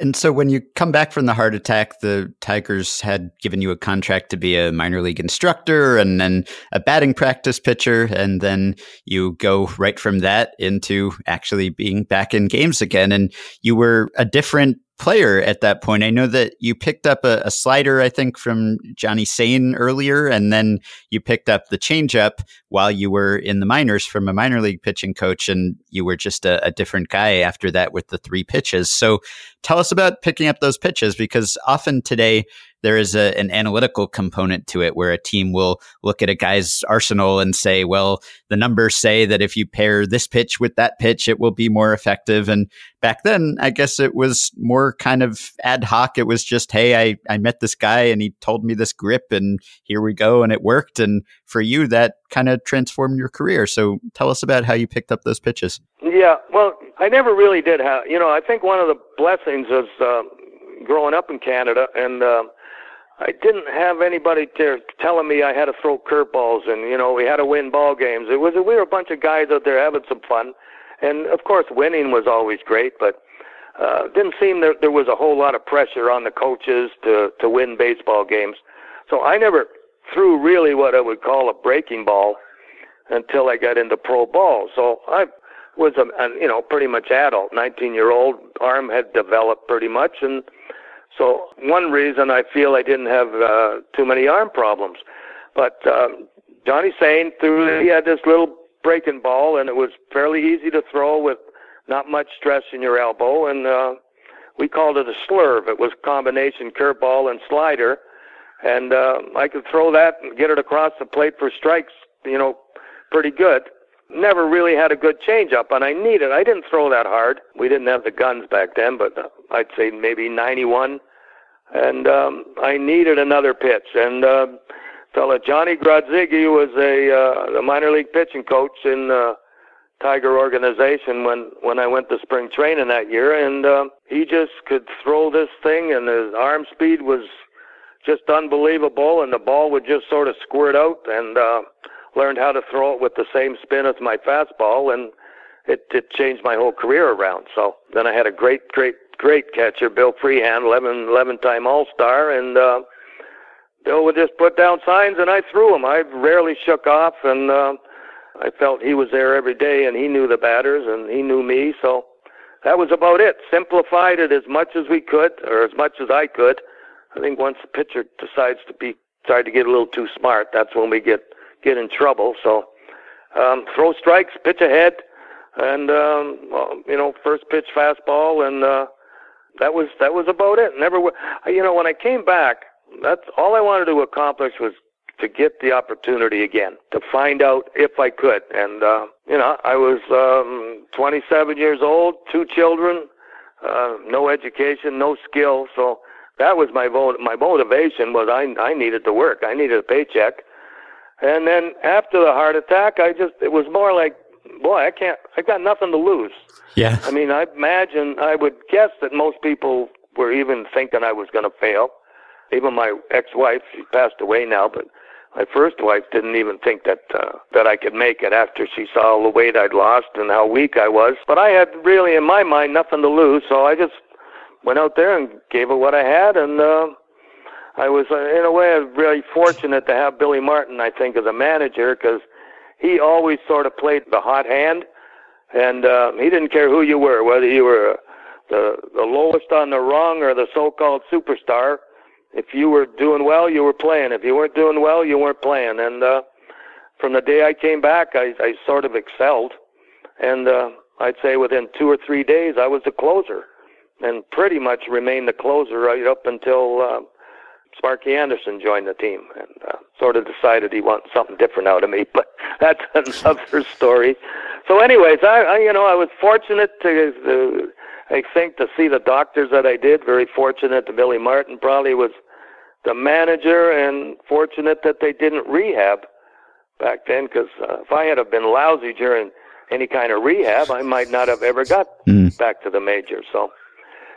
And so when you come back from the heart attack, the Tigers had given you a contract to be a minor league instructor and then a batting practice pitcher. And then you go right from that into actually being back in games again. And you were a different player at that point. I know that you picked up a, a, slider, I think, from Johnny Sain earlier, and then you picked up the changeup while you were in the minors from a minor league pitching coach, and you were just a, a different guy after that with the three pitches. So tell us about picking up those pitches because often today there is a, an analytical component to it where a team will look at a guy's arsenal and say, well, the numbers say that if you pair this pitch with that pitch, it will be more effective. And back then, I guess it was more kind of ad hoc. It was just, hey, I, I met this guy and he told me this grip and here we go. And it worked. And for you, that kind of transformed your career. So tell us about how you picked up those pitches. Yeah, well, I never really did have, you know, I think one of the blessings is uh, growing up in Canada and, uh, I didn't have anybody there telling me I had to throw curveballs and you know we had to win ball games. It was we were a bunch of guys out there having some fun, and of course winning was always great, but uh, didn't seem that there was a whole lot of pressure on the coaches to to win baseball games. So I never threw really what I would call a breaking ball until I got into pro ball. So I was a, a you know pretty much adult, 19 year old. Arm had developed pretty much, and so one reason I feel I didn't have uh, too many arm problems. But um, Johnny Sain threw he had this little breaking ball, and it was fairly easy to throw with not much stress in your elbow, and uh, we called it a slurve. It was combination curveball and slider, and uh, I could throw that and get it across the plate for strikes, you know, pretty good. Never really had a good changeup, and I needed. I didn't throw that hard. We didn't have the guns back then, but uh, I'd say maybe 91, and um, I needed another pitch. And uh, fella Johnny Grodzicki was a uh, a minor league pitching coach in. Uh, Tiger organization when when I went to spring training that year, and uh, he just could throw this thing, and his arm speed was just unbelievable, and the ball would just sort of squirt out, and uh, learned how to throw it with the same spin as my fastball, and it it changed my whole career around. So then I had a great, great, great catcher, Bill Freehan, 11 11 time All Star, and uh, Bill would just put down signs, and I threw them. I rarely shook off, and uh, I felt he was there every day and he knew the batters and he knew me. So that was about it. Simplified it as much as we could or as much as I could. I think once the pitcher decides to be try to get a little too smart, that's when we get get in trouble. So um, throw strikes, pitch ahead, and um, well, you know first pitch fastball, and uh, that was that was about it. Never, you know, when I came back, that's all I wanted to accomplish was to get the opportunity again to find out if I could. And uh, you know, I was um, 27 years old, two children, uh, no education, no skill. So that was my vo- my motivation was I I needed to work. I needed a paycheck. And then after the heart attack, I just it was more like, boy, I can't. I got nothing to lose. Yeah. I mean, I imagine I would guess that most people were even thinking I was going to fail. Even my ex-wife, she passed away now, but my first wife didn't even think that uh, that I could make it after she saw all the weight I'd lost and how weak I was. But I had really, in my mind, nothing to lose, so I just went out there and gave it what I had, and uh, I was, uh, in a way, really fortunate to have Billy Martin. I think as a manager because he always sort of played the hot hand, and uh, he didn't care who you were, whether you were the the lowest on the rung or the so-called superstar if you were doing well, you were playing. If you weren't doing well, you weren't playing. And uh, from the day I came back, I, I sort of excelled. And uh, I'd say within two or three days, I was the closer, and pretty much remained the closer right up until uh, Sparky Anderson joined the team, and uh, sort of decided he wanted something different out of me. But that's another story. So, anyways, I, I you know I was fortunate to. Uh, I think to see the doctors that I did, very fortunate that Billy Martin probably was the manager, and fortunate that they didn't rehab back then. Because uh, if I had have been lousy during any kind of rehab, I might not have ever got mm. back to the major. So,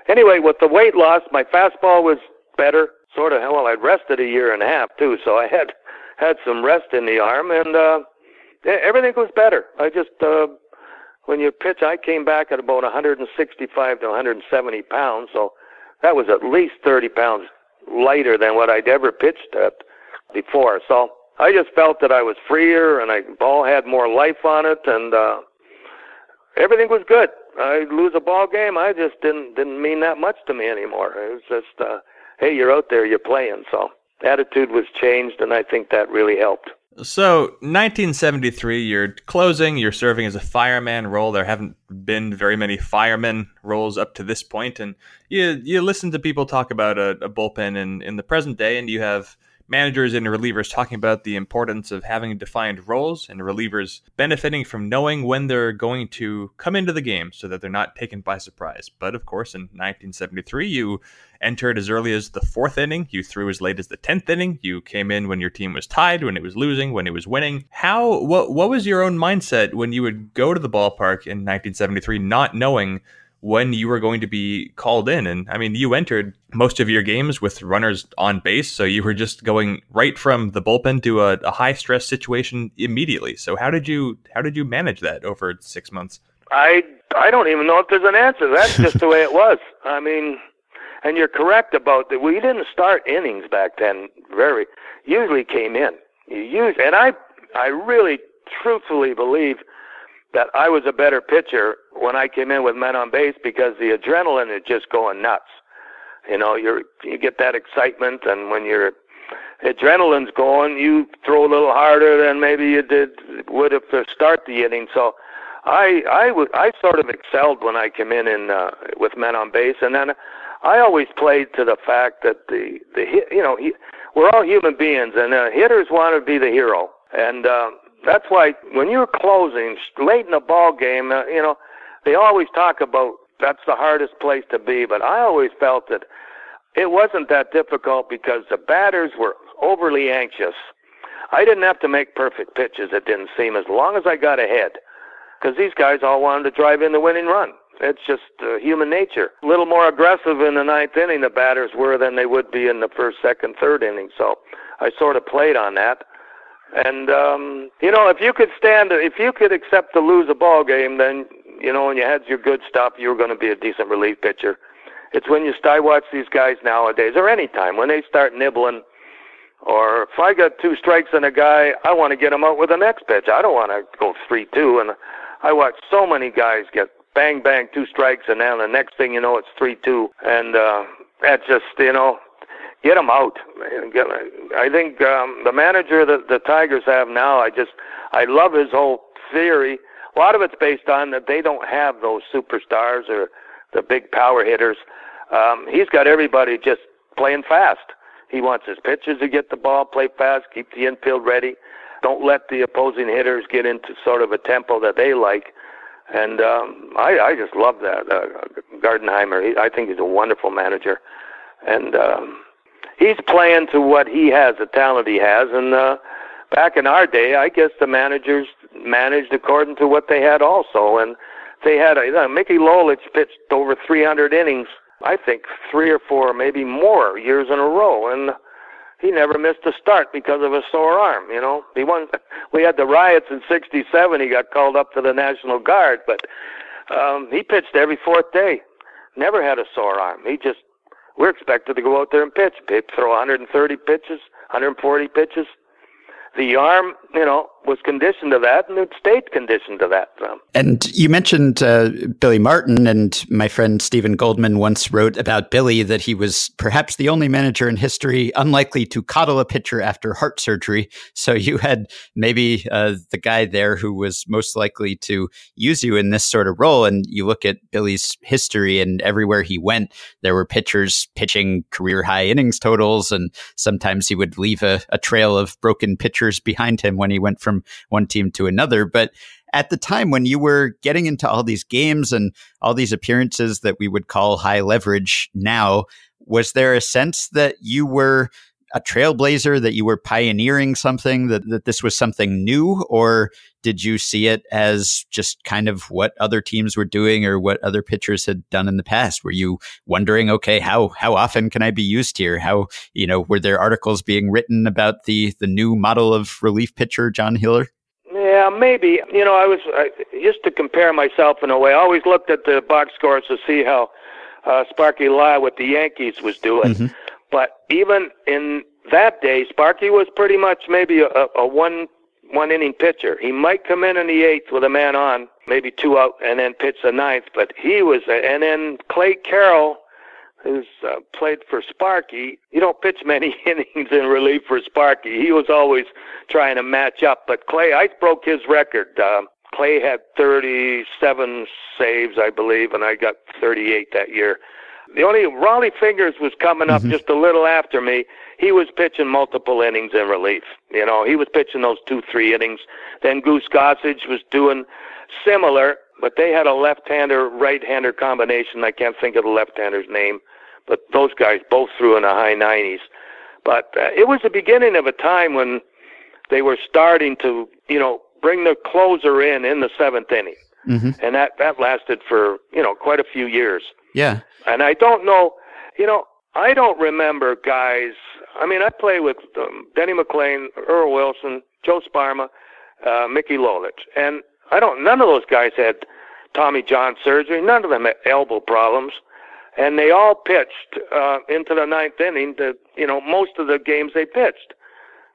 anyway, with the weight loss, my fastball was better. Sort of. Well, I'd rested a year and a half too, so I had had some rest in the arm, and uh, everything was better. I just uh, when you pitch, I came back at about 165 to 170 pounds, so that was at least 30 pounds lighter than what I'd ever pitched at before. So I just felt that I was freer and I ball had more life on it, and uh, everything was good. I lose a ball game, I just didn't didn't mean that much to me anymore. It was just, uh, hey, you're out there, you're playing. So attitude was changed, and I think that really helped. So, 1973, you're closing, you're serving as a fireman role. There haven't been very many firemen roles up to this point, and you you listen to people talk about a, a bullpen in, in the present day, and you have managers and relievers talking about the importance of having defined roles and relievers benefiting from knowing when they're going to come into the game so that they're not taken by surprise. But of course, in 1973, you entered as early as the fourth inning, you threw as late as the 10th inning, you came in when your team was tied, when it was losing, when it was winning. How, what, what was your own mindset when you would go to the ballpark in 1973 not knowing? When you were going to be called in. And I mean, you entered most of your games with runners on base, so you were just going right from the bullpen to a, a high stress situation immediately. So how did you how did you manage that over six months? I I don't even know if there's an answer. That's just the way it was. I mean, and you're correct about that. We didn't start innings back then. Very usually came in. You use and I I really truthfully believe that I was a better pitcher when I came in with men on base because the adrenaline is just going nuts. You know, you're you get that excitement, and when your adrenaline's going, you throw a little harder than maybe you did would if to start the inning. So, I I would I sort of excelled when I came in in uh, with men on base, and then I always played to the fact that the the you know he, we're all human beings, and uh, hitters want to be the hero, and uh, that's why when you're closing late in the ball game, uh, you know they always talk about that's the hardest place to be. But I always felt that it wasn't that difficult because the batters were overly anxious. I didn't have to make perfect pitches, it didn't seem, as long as I got ahead. Because these guys all wanted to drive in the winning run. It's just uh, human nature. A little more aggressive in the ninth inning, the batters were than they would be in the first, second, third inning. So I sort of played on that. And um, you know, if you could stand, if you could accept to lose a ball game, then you know, and you had your good stuff, you were going to be a decent relief pitcher. It's when you start watch these guys nowadays, or any time when they start nibbling, or if I got two strikes on a guy, I want to get him out with the next pitch. I don't want to go three-two, and I watch so many guys get bang bang two strikes, and then the next thing you know, it's three-two, and uh, that's just you know, get them out. I think um, the manager that the Tigers have now, I just I love his whole theory a lot of it's based on that they don't have those superstars or the big power hitters. Um, he's got everybody just playing fast. He wants his pitchers to get the ball, play fast, keep the infield ready. Don't let the opposing hitters get into sort of a tempo that they like. And um, I, I just love that uh, Gardenhire. He, I think he's a wonderful manager, and um, he's playing to what he has, the talent he has. And uh, back in our day, I guess the managers managed according to what they had also. And they had a, Mickey Lolich pitched over 300 innings, I think three or four, maybe more years in a row. And he never missed a start because of a sore arm. You know, he won. We had the riots in '67. He got called up to the National Guard, but um, he pitched every fourth day. Never had a sore arm. He just we're expected to go out there and pitch, throw 130 pitches, 140 pitches. The arm, you know, was conditioned to that, and it stayed conditioned to that. And you mentioned uh, Billy Martin, and my friend Steven Goldman once wrote about Billy that he was perhaps the only manager in history unlikely to coddle a pitcher after heart surgery. So you had maybe uh, the guy there who was most likely to use you in this sort of role. And you look at Billy's history, and everywhere he went, there were pitchers pitching career high innings totals, and sometimes he would leave a, a trail of broken pitchers behind him when he went from from one team to another. But at the time when you were getting into all these games and all these appearances that we would call high leverage now, was there a sense that you were a trailblazer, that you were pioneering something, that, that this was something new? Or did you see it as just kind of what other teams were doing or what other pitchers had done in the past? Were you wondering, okay, how how often can I be used here? How, you know, were there articles being written about the the new model of relief pitcher, John Hiller? Yeah, maybe. You know, I was I, just to compare myself in a way. I always looked at the box scores to see how uh, Sparky Lyle with the Yankees was doing. Mm-hmm. But even in that day, Sparky was pretty much maybe a, a one one inning pitcher. He might come in in the eighth with a man on, maybe two out, and then pitch the ninth. But he was, and then Clay Carroll, who's uh, played for Sparky. You don't pitch many innings in relief for Sparky. He was always trying to match up. But Clay, I broke his record. Uh, Clay had 37 saves, I believe, and I got 38 that year. The only Rollie Fingers was coming up mm-hmm. just a little after me. He was pitching multiple innings in relief. You know, he was pitching those two, three innings. Then Goose Gossage was doing similar, but they had a left-hander, right-hander combination. I can't think of the left-hander's name, but those guys both threw in the high 90s. But uh, it was the beginning of a time when they were starting to, you know, bring the closer in in the seventh inning, mm-hmm. and that that lasted for you know quite a few years. Yeah. And I don't know, you know, I don't remember guys. I mean, I play with um, Denny McLain, Earl Wilson, Joe Sparma, uh, Mickey Lolich, and I don't. None of those guys had Tommy John surgery. None of them had elbow problems, and they all pitched uh, into the ninth inning. The you know most of the games they pitched,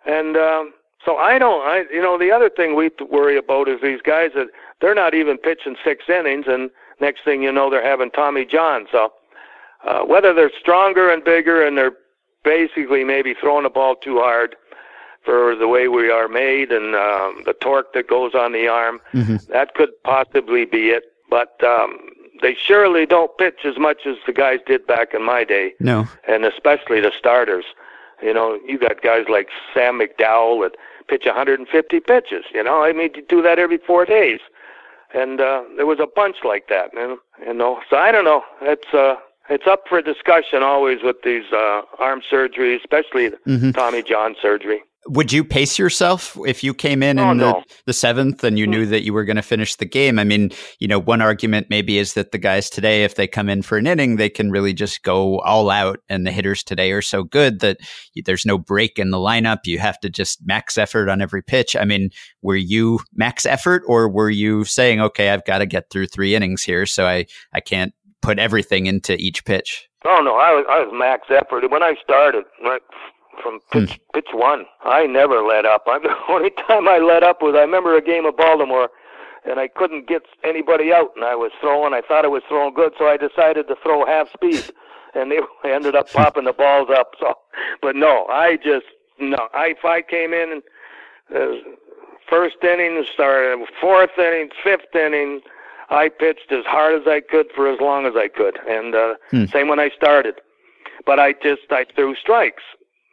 and um, so I don't. I you know the other thing we worry about is these guys that they're not even pitching six innings, and next thing you know they're having Tommy John. So uh, whether they're stronger and bigger and they're basically maybe throwing the ball too hard for the way we are made and um, the torque that goes on the arm. Mm-hmm. That could possibly be it. But um, they surely don't pitch as much as the guys did back in my day. No. And especially the starters. You know, you got guys like Sam McDowell that pitch 150 pitches. You know, I mean, you do that every four days. And uh, there was a bunch like that, man. You know, so I don't know. It's uh, it's up for discussion always with these uh, arm surgeries, especially mm-hmm. Tommy John surgery. Would you pace yourself if you came in oh, in the, no. the seventh and you mm. knew that you were going to finish the game? I mean, you know, one argument maybe is that the guys today, if they come in for an inning, they can really just go all out. And the hitters today are so good that there's no break in the lineup. You have to just max effort on every pitch. I mean, were you max effort or were you saying, okay, I've got to get through three innings here, so I, I can't put everything into each pitch? Oh no, I was I was max effort when I started. Right from hmm. pitch hmm. pitch one. I never let up. I, the only time I let up was I remember a game of Baltimore, and I couldn't get anybody out, and I was throwing. I thought I was throwing good, so I decided to throw half speed, and they ended up popping the balls up. So, but no, I just no. I if I came in and uh, first inning started, fourth inning, fifth inning. I pitched as hard as I could for as long as I could, and uh, hmm. same when I started. But I just I threw strikes,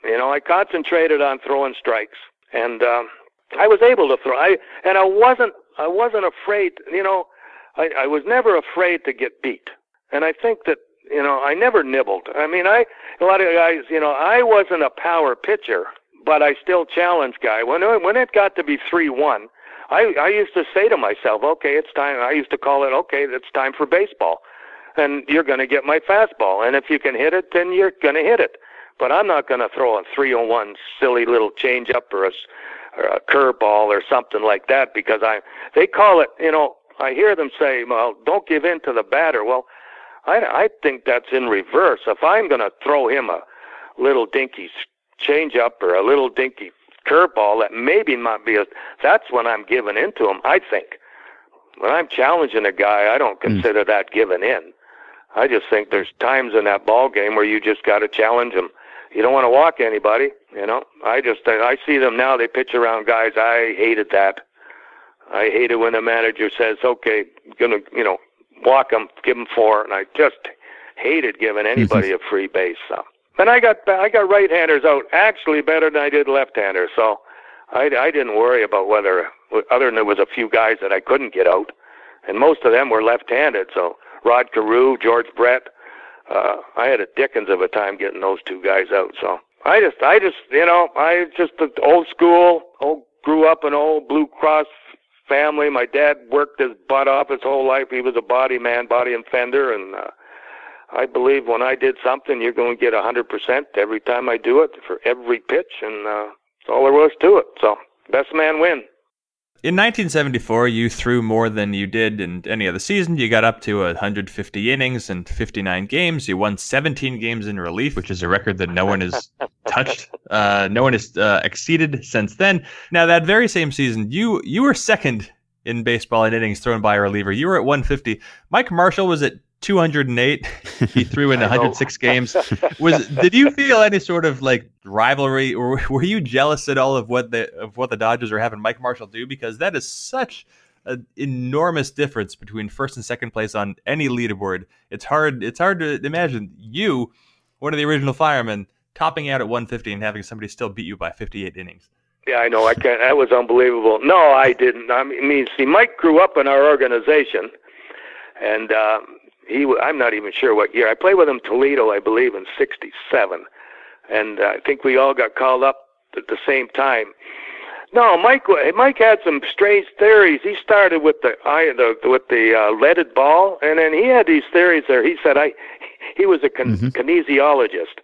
you know, I concentrated on throwing strikes, and um, I was able to throw. I and I wasn't I wasn't afraid. You know, I, I was never afraid to get beat, and I think that you know I never nibbled. I mean, I a lot of guys. You know, I wasn't a power pitcher, but I still challenged guy. When when it got to be three one. I, I used to say to myself, okay, it's time. I used to call it, okay, it's time for baseball. And you're going to get my fastball. And if you can hit it, then you're going to hit it. But I'm not going to throw a 301 silly little changeup or a, or a curveball or something like that because I they call it, you know, I hear them say, well, don't give in to the batter. Well, I, I think that's in reverse. If I'm going to throw him a little dinky changeup or a little dinky curveball that maybe might be a, that's when I'm giving in to him, I think. When I'm challenging a guy, I don't hmm. consider mm. that giving in. I just think there's times in that ball game where you just got to challenge him you don't want to walk anybody. You know, I just I see them now. They pitch around guys. I hated that. I hated when the manager says, "Okay, gonna you know walk them, give them four, and I just hated giving mm-hmm. anybody a free base. So. And I got I got right-handers out actually better than I did left-handers. So I I didn't worry about whether other than there was a few guys that I couldn't get out, and most of them were left-handed. So Rod Carew, George Brett, uh, I had a dickens of a time getting those two guys out. So I just, I just, you know, I just the old school. Old, grew up in old Blue Cross family. My dad worked his butt off his whole life. He was a body man, body and fender, and uh, I believe when I did something, you're going to get a hundred percent every time I do it for every pitch, and uh, that's all there was to it. So best man win. In 1974, you threw more than you did in any other season. You got up to 150 innings and 59 games. You won 17 games in relief, which is a record that no one has touched. Uh, no one has uh, exceeded since then. Now, that very same season, you you were second in baseball in innings thrown by a reliever. You were at 150. Mike Marshall was at 208. He threw in 106 games. Was did you feel any sort of like rivalry, or were you jealous at all of what the of what the Dodgers are having Mike Marshall do? Because that is such an enormous difference between first and second place on any leaderboard. It's hard. It's hard to imagine you, one of the original firemen, topping out at 150 and having somebody still beat you by 58 innings. Yeah, I know. I can't. That was unbelievable. No, I didn't. I mean, see, Mike grew up in our organization, and uh, he I'm not even sure what year. I played with him Toledo, I believe, in '67, and uh, I think we all got called up at the same time. No, Mike. Mike had some strange theories. He started with the I the with the uh, leaded ball, and then he had these theories there. He said I he was a con- mm-hmm. kinesiologist,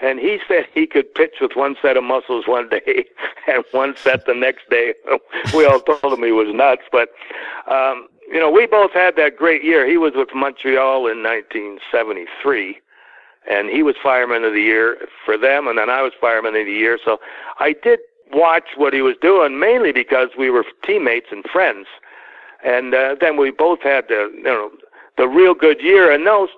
and he said he could pitch with one set of muscles one day and one set the next day. we all told him he was nuts, but um, you know, we both had that great year. He was with Montreal in 1973, and he was fireman of the year for them, and then I was fireman of the year. So I did watch what he was doing mainly because we were teammates and friends, and uh, then we both had the you know the real good year. And those,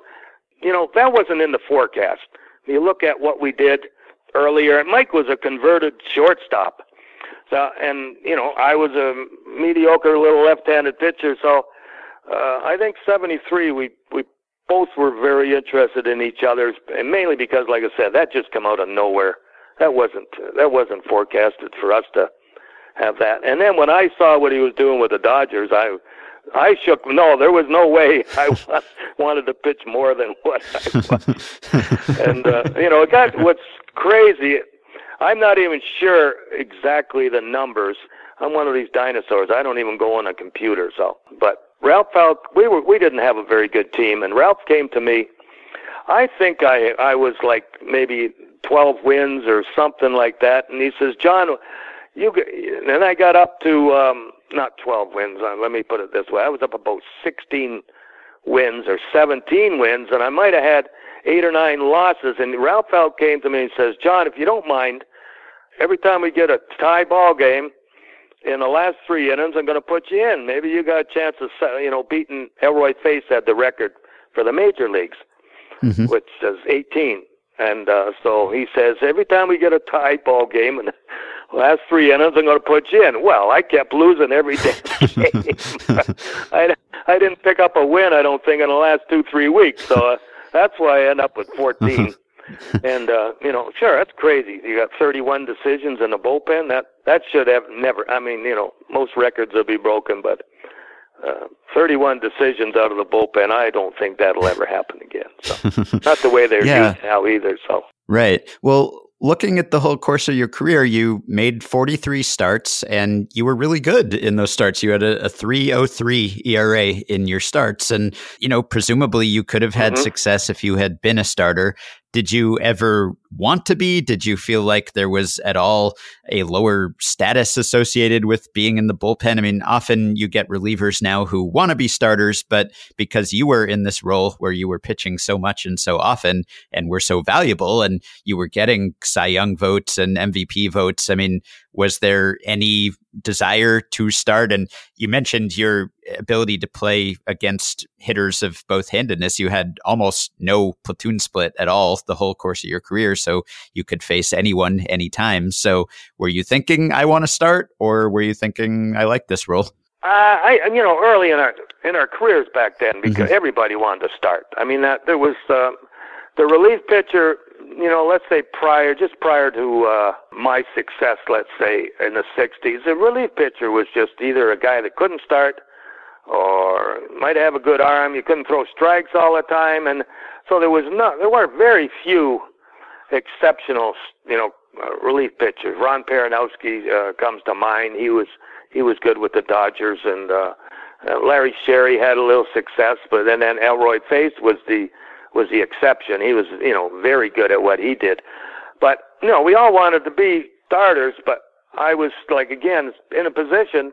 you know, that wasn't in the forecast. You look at what we did earlier. And Mike was a converted shortstop. So, and you know, I was a mediocre little left-handed pitcher. So, uh, I think '73 we we both were very interested in each other's, and mainly because, like I said, that just came out of nowhere. That wasn't that wasn't forecasted for us to have that. And then when I saw what he was doing with the Dodgers, I I shook. No, there was no way I wanted to pitch more than what I was. and uh, you know, it got what's crazy. I'm not even sure exactly the numbers. I'm one of these dinosaurs. I don't even go on a computer. So, but Ralph Houk, we were we didn't have a very good team, and Ralph came to me. I think I I was like maybe 12 wins or something like that, and he says, John, you. And I got up to um, not 12 wins. Uh, let me put it this way: I was up about 16 wins or 17 wins, and I might have had eight or nine losses. And Ralph Houk came to me and says, John, if you don't mind, every time we get a tie ball game in the last three innings, I'm going to put you in. Maybe you got a chance of, you know, beating Elroy Face had the record for the major leagues, mm-hmm. which is 18. And uh, so he says, every time we get a tie ball game in the last three innings, I'm going to put you in. Well, I kept losing every day. I, I didn't pick up a win, I don't think, in the last two, three weeks. So uh, that's why I end up with 14. and uh, you know, sure, that's crazy. You got 31 decisions in the bullpen. That that should have never. I mean, you know, most records will be broken, but uh, 31 decisions out of the bullpen. I don't think that'll ever happen again. So not the way they're yeah. now either. So right. Well, looking at the whole course of your career, you made 43 starts and you were really good in those starts. You had a, a 303 ERA in your starts. And, you know, presumably you could have had mm-hmm. success if you had been a starter. Did you ever want to be? Did you feel like there was at all a lower status associated with being in the bullpen? I mean, often you get relievers now who want to be starters, but because you were in this role where you were pitching so much and so often and were so valuable and you were getting Cy Young votes and MVP votes, I mean, was there any desire to start? And you mentioned your ability to play against hitters of both handedness. You had almost no platoon split at all the whole course of your career. So you could face anyone anytime. So were you thinking, I want to start? Or were you thinking, I like this role? Uh, I, you know, early in our in our careers back then, because mm-hmm. everybody wanted to start. I mean, that there was uh, the relief pitcher you know, let's say prior, just prior to uh, my success, let's say in the '60s, the relief pitcher was just either a guy that couldn't start, or might have a good arm. You couldn't throw strikes all the time, and so there was not, there were very few exceptional, you know, uh, relief pitchers. Ron Perranoski uh, comes to mind. He was he was good with the Dodgers, and uh, uh, Larry Sherry had a little success, but then then Elroy Face was the was the exception. He was, you know, very good at what he did. But, you know, we all wanted to be starters, but I was, like, again, in a position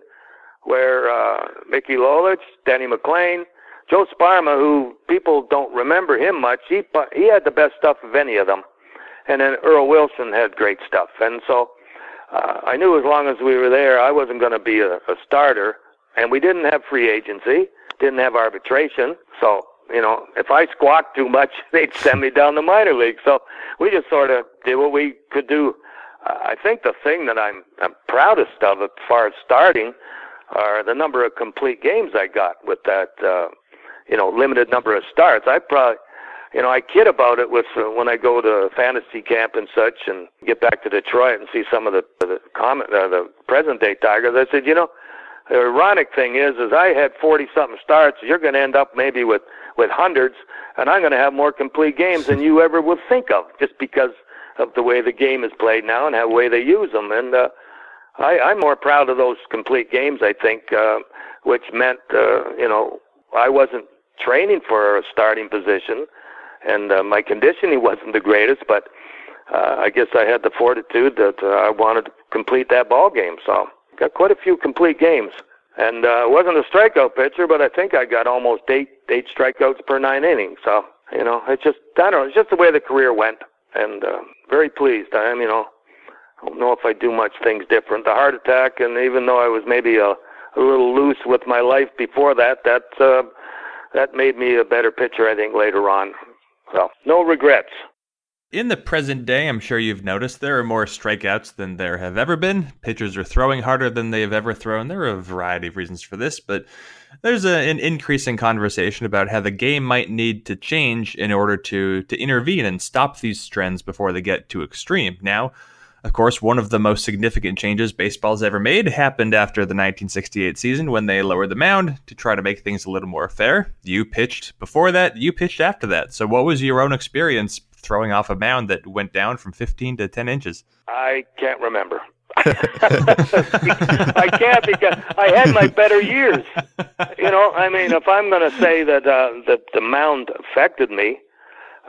where uh, Mickey Lolich, Danny McLain, Joe Sparma, who people don't remember him much, he, he had the best stuff of any of them. And then Earl Wilson had great stuff. And so uh, I knew as long as we were there, I wasn't going to be a, a starter. And we didn't have free agency, didn't have arbitration. So you know, if I squawked too much, they'd send me down the minor league. So we just sort of did what we could do. I think the thing that I'm, I'm proudest of as far as starting are the number of complete games I got with that, uh, you know, limited number of starts. I probably, you know, I kid about it with uh, when I go to fantasy camp and such, and get back to Detroit and see some of the the comment, uh, the present day Tigers. I said, you know, the ironic thing is, is I had forty something starts. You're going to end up maybe with with hundreds, and I'm going to have more complete games than you ever will think of, just because of the way the game is played now and how way they use them. And uh, I, I'm more proud of those complete games. I think, uh, which meant uh, you know I wasn't training for a starting position, and uh, my conditioning wasn't the greatest, but uh, I guess I had the fortitude that uh, I wanted to complete that ball game. So got quite a few complete games. And uh, wasn't a strikeout pitcher, but I think I got almost eight eight strikeouts per nine innings. So you know, it's just I don't know, it's just the way the career went, and uh, very pleased. I am, you know, I don't know if I do much things different. The heart attack, and even though I was maybe a, a little loose with my life before that, that uh, that made me a better pitcher, I think, later on. So no regrets. In the present day, I'm sure you've noticed there are more strikeouts than there have ever been. Pitchers are throwing harder than they have ever thrown. There are a variety of reasons for this, but there's a, an increasing conversation about how the game might need to change in order to to intervene and stop these trends before they get too extreme. Now, of course, one of the most significant changes baseball's ever made happened after the 1968 season when they lowered the mound to try to make things a little more fair. You pitched before that, you pitched after that. So, what was your own experience throwing off a mound that went down from 15 to 10 inches? I can't remember. I can't because I had my better years. You know, I mean, if I'm going to say that uh, that the mound affected me,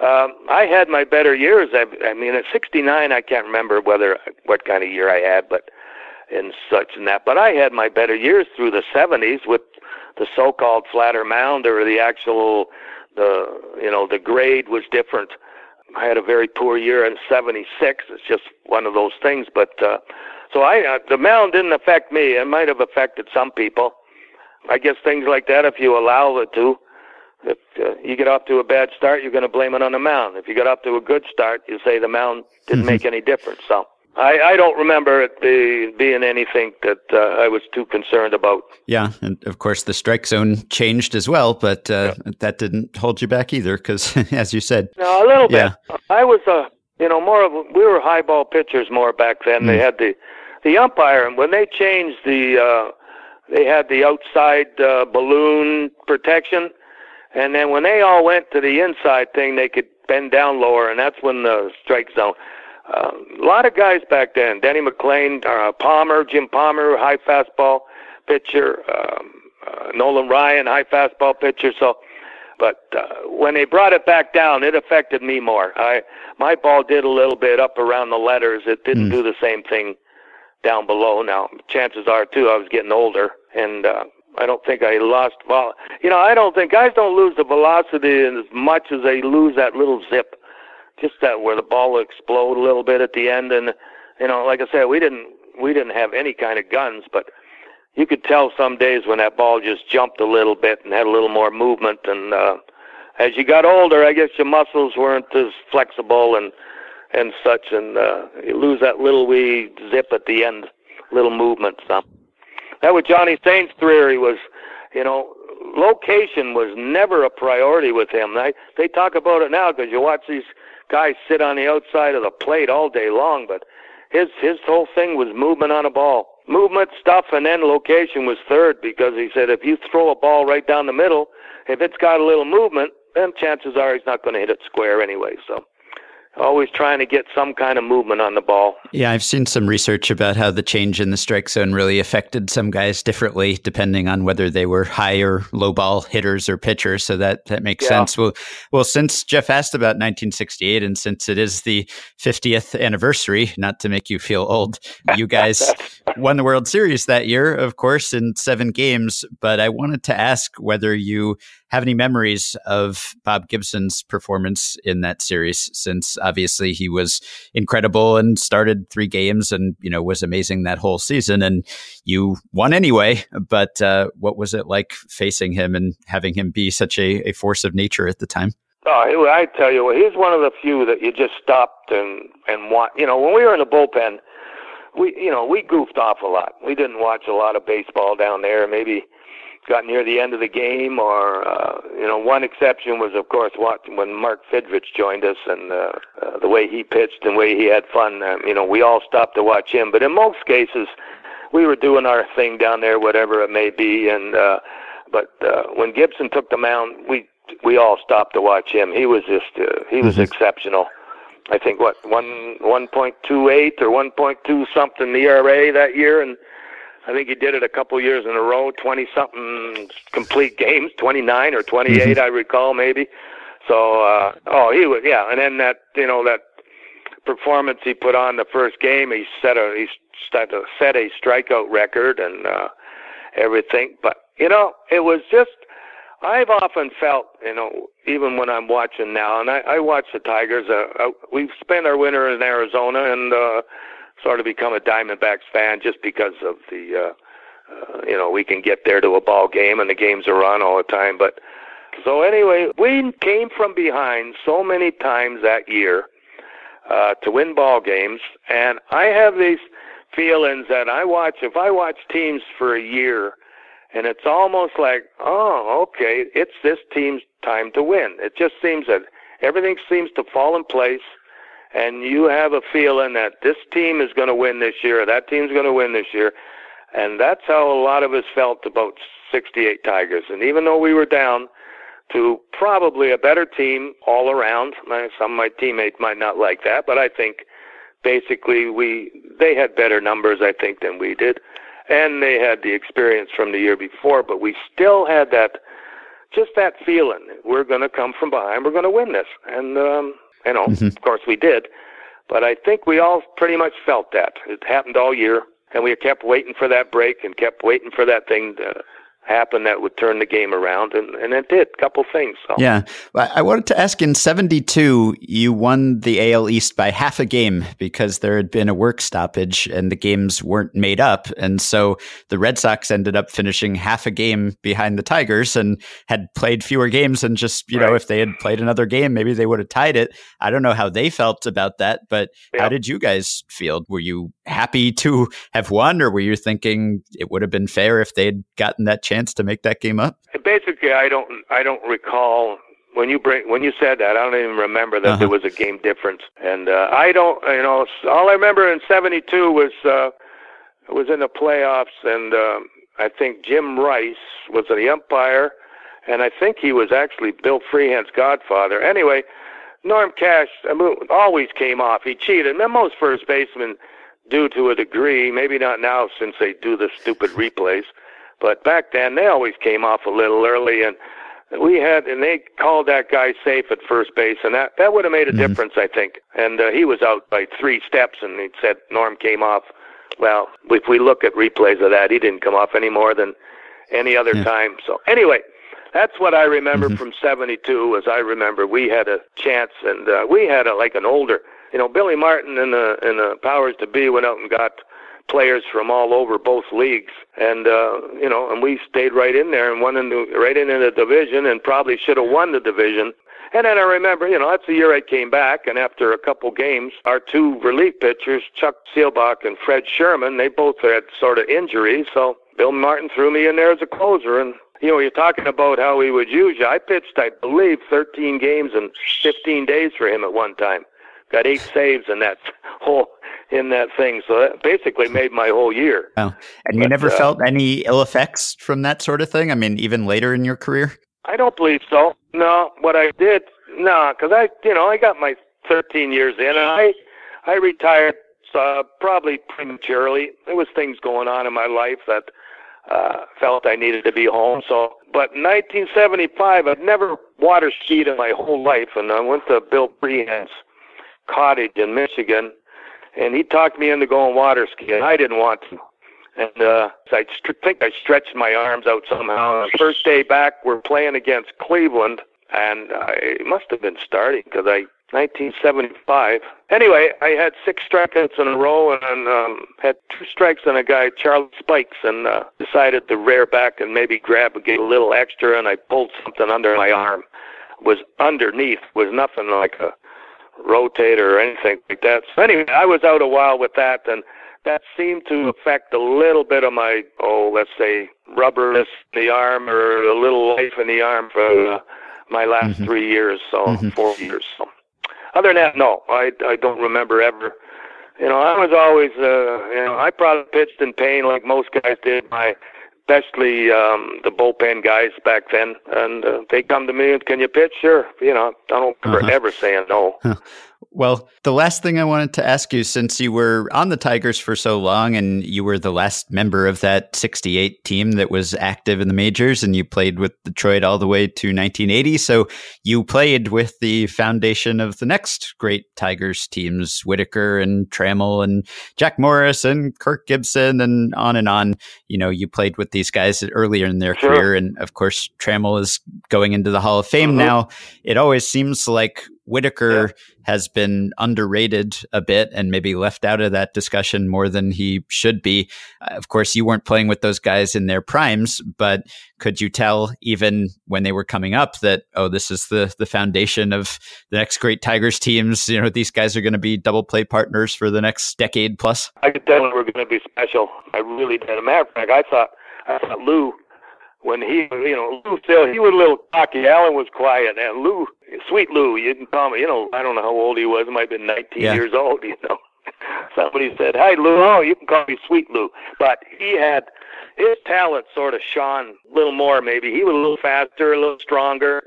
um, I had my better years. I, I mean, at 69, I can't remember whether what kind of year I had, but and such and that. But I had my better years through the 70s with the so-called flatter mound or the actual the you know the grade was different I had a very poor year in '76. It's just one of those things. But uh, so I, uh, the mound didn't affect me. It might have affected some people. I guess things like that, if you allow it to. If uh, you get off to a bad start, you're going to blame it on the mound. If you get off to a good start, you say the mound didn't mm-hmm. make any difference. So I, I don't remember it be, being anything that uh, I was too concerned about. Yeah, and of course the strike zone changed as well, but uh, yeah. that didn't hold you back either, because as you said, no, a little yeah. bit. I was a, uh, you know, more of a, we were high ball pitchers more back then. Mm. They had the the umpire, and when they changed the, uh, they had the outside uh, balloon protection, and then when they all went to the inside thing, they could bend down lower, and that's when the strike zone uh, a lot of guys back then. Denny McLain, uh, Palmer, Jim Palmer, high fastball pitcher. Um, uh, Nolan Ryan, high fastball pitcher. So, but uh, when they brought it back down, it affected me more. I my ball did a little bit up around the letters. It didn't mm. do the same thing down below. Now, chances are too, I was getting older, and uh, I don't think I lost. Well, you know, I don't think guys don't lose the velocity as much as they lose that little zip just that where the ball would explode a little bit at the end. And you know, like I said, we didn't we didn't have any kind of guns, but you could tell some days when that ball just jumped a little bit and had a little more movement. And uh, as you got older, I guess your muscles weren't as flexible and and such, and uh, you lose that little wee zip at the end, little movement. So that was Johnny Sain's theory was, you know, location was never a priority with him. They they talk about it now because you watch these guys sit on the outside of the plate all day long, but his his whole thing was movement on a ball. Movement, stuff, and then location was third because he said if you throw a ball right down the middle, if it's got a little movement, then chances are he's not going to hit it square anyway. So always trying to get some kind of movement on the ball. Yeah, I've seen some research about how the change in the strike zone really affected some guys differently depending on whether they were high or low ball hitters or pitchers. So that that makes yeah. sense. Well, well, since Jeff asked about 1968, and since it is the 50th anniversary, not to make you feel old, you guys won the World Series that year, of course, in seven games. But I wanted to ask whether you have any memories of Bob Gibson's performance in that series, since obviously he was incredible and started three games and you know was amazing that whole season, and you won anyway. But uh, what was it like facing him and having him be such a, a force of nature at the time? Oh, I tell you, he's one of the few that you just stopped and and want. You know, when we were in the bullpen, we you know we goofed off a lot. We didn't watch a lot of baseball down there. Maybe got near the end of the game, or uh, you know, one exception was of course when Mark Fidrych joined us and uh, uh, the way he pitched and the way he had fun. Um, you know, we all stopped to watch him. But in most cases, we were doing our thing down there, whatever it may be. And uh, but uh, when Gibson took the mound, we we all stopped to watch him. He was just uh, he was mm-hmm. exceptional. I think what one one point two eight or one point two something the ERA that year, and I think he did it a couple years in a row, 20 something complete games, 29 or 28, mm-hmm. I recall maybe. So, uh, oh, he was, yeah. And then that, you know, that performance he put on the first game, he set a, he set a, set a strikeout record and, uh, everything. But you know, it was just I've often felt, you know, even when I'm watching now, and I, I watch the Tigers. Uh, uh, we've spent our winter in Arizona and uh, sort of become a Diamondbacks fan just because of the, uh, uh, you know, we can get there to a ball game and the games are on all the time. But so anyway, we came from behind so many times that year uh, to win ball games, and I have these feelings that I watch. If I watch teams for a year and it's almost like, oh, okay, it's this team's time to win. It just seems that everything seems to fall in place, and you have a feeling that this team is going to win this year, or that team's going to win this year, and that's how a lot of us felt about 68 Tigers. And even though we were down to probably a better team all around, some of my teammates might not like that, but I think basically we they had better numbers, I think, than we did. And they had the experience from the year before, but we still had that just that feeling. We're going to come from behind, we're going to win this, and um, you know, mm-hmm. of course we did, but I think we all pretty much felt that it happened all year, and we kept waiting for that break and kept waiting for that thing to happen that would turn the game around, and, and it did. A couple things. So. Yeah, I wanted to ask. In '72, you won the AL East by half a game because there had been a work stoppage and the games weren't made up, and so the Red Sox ended up finishing half a game behind the Tigers and had played fewer games. And just you right. know, if they had played another game, maybe they would have tied it. I don't know how they felt about that, but yeah. how did you guys feel? Were you happy to have won, or were you thinking it would have been fair if they'd gotten that? chance to make that game up? Basically, I don't I don't recall when you bring when you said that. I don't even remember that uh-huh. there was a game difference, and uh, I don't you know all I remember in '72 was uh, was in the playoffs, and uh, I think Jim Rice was the umpire, and I think he was actually Bill Freehan's godfather. Anyway. Norm Cash I mean, always came off. He cheated. And most first basemen do to a degree. Maybe not now since they do the stupid replays. But back then, they always came off a little early, and we had, and they called that guy safe at first base, and that that would have made a mm-hmm. difference, I think. And uh, he was out by three steps, and he said Norm came off. Well, if we look at replays of that, he didn't come off any more than any other yeah. time. So anyway, that's what I remember mm-hmm. from '72. As I remember, we had a chance, and uh, we had a, like an older, you know, Billy Martin and the and the powers to be went out and got players from all over both leagues, and uh, you know, and we stayed right in there and won in the, right in, in the division, and probably should have won the division. And then I remember, you know, that's the year I came back, and after a couple games, our two relief pitchers, Chuck Seelbach and Fred Scherman, they both had sort of injuries, so Bill Martin threw me in there as a closer, and you know, you're talking about how he would use you. I pitched, I believe, 13 games in 15 days for him at one time. Got eight saves in that whole in that thing. So that basically made my whole year. Oh, and you but, never uh, felt any ill effects from that sort of thing? I mean, even later in your career? I don't believe so. No, what I did, no, because I, you know, I got my 13 years in, and I, I retired uh, probably prematurely. There was things going on in my life that uh, felt I needed to be home. So, but 1975, I've never water skied in my whole life, and I went to Bill Freehan's cottage in Michigan and he talked me into going water skiing. I didn't want to. And uh, I st- think I stretched my arms out somehow. And the first day back, we're playing against Cleveland, and I, it must have been starting because I 1975. Anyway, I had six strikeouts in a row and um, had two strikes on a guy, Charlie Spikes, and uh, decided to rear back and maybe grab get a little extra, and I pulled something under my arm. was underneath, was nothing like a rotate or anything like that. So anyway, I was out a while with that, and that seemed to affect a little bit of my, oh, let's say, rubberness in the arm or a little life in the arm for uh, my last mm-hmm. three years, so mm-hmm. four years. So other than that, no, I I don't remember ever. You know, I was always, uh, you know, I probably pitched in pain like most guys did. My especially um, the bullpen guys back then, and uh, they come to me and can you pitch? Sure. You know, I don't uh-huh. ever saying no. Well, the last thing I wanted to ask you, since you were on the Tigers for so long and you were the last member of that 68 team that was active in the majors and you played with Detroit all the way to 1980. So you played with the foundation of the next great Tigers teams, Whitaker and Trammell and Jack Morris and Kirk Gibson and on and on. You know, you played with these guys earlier in their sure. career. And of course, Trammell is going into the Hall of Fame mm-hmm. now. It always seems like Whitaker yeah. has been underrated a bit and maybe left out of that discussion more than he should be. Uh, of course, you weren't playing with those guys in their primes, but could you tell even when they were coming up that oh, this is the the foundation of the next great Tigers teams? You know, these guys are going to be double play partners for the next decade plus. I could tell they were going to be special. I really did. As a matter of fact, I thought I thought Lou when he, you know, Lou still, he was a little cocky. Alan was quiet, and Lou, sweet Lou, you can call me, you know, I don't know how old he was. Might have been 19 yeah. years old, you know. Somebody said, "Hey Lou." Oh, you can call me Sweet Lou. But he had his talent sort of shone a little more. Maybe he was a little faster, a little stronger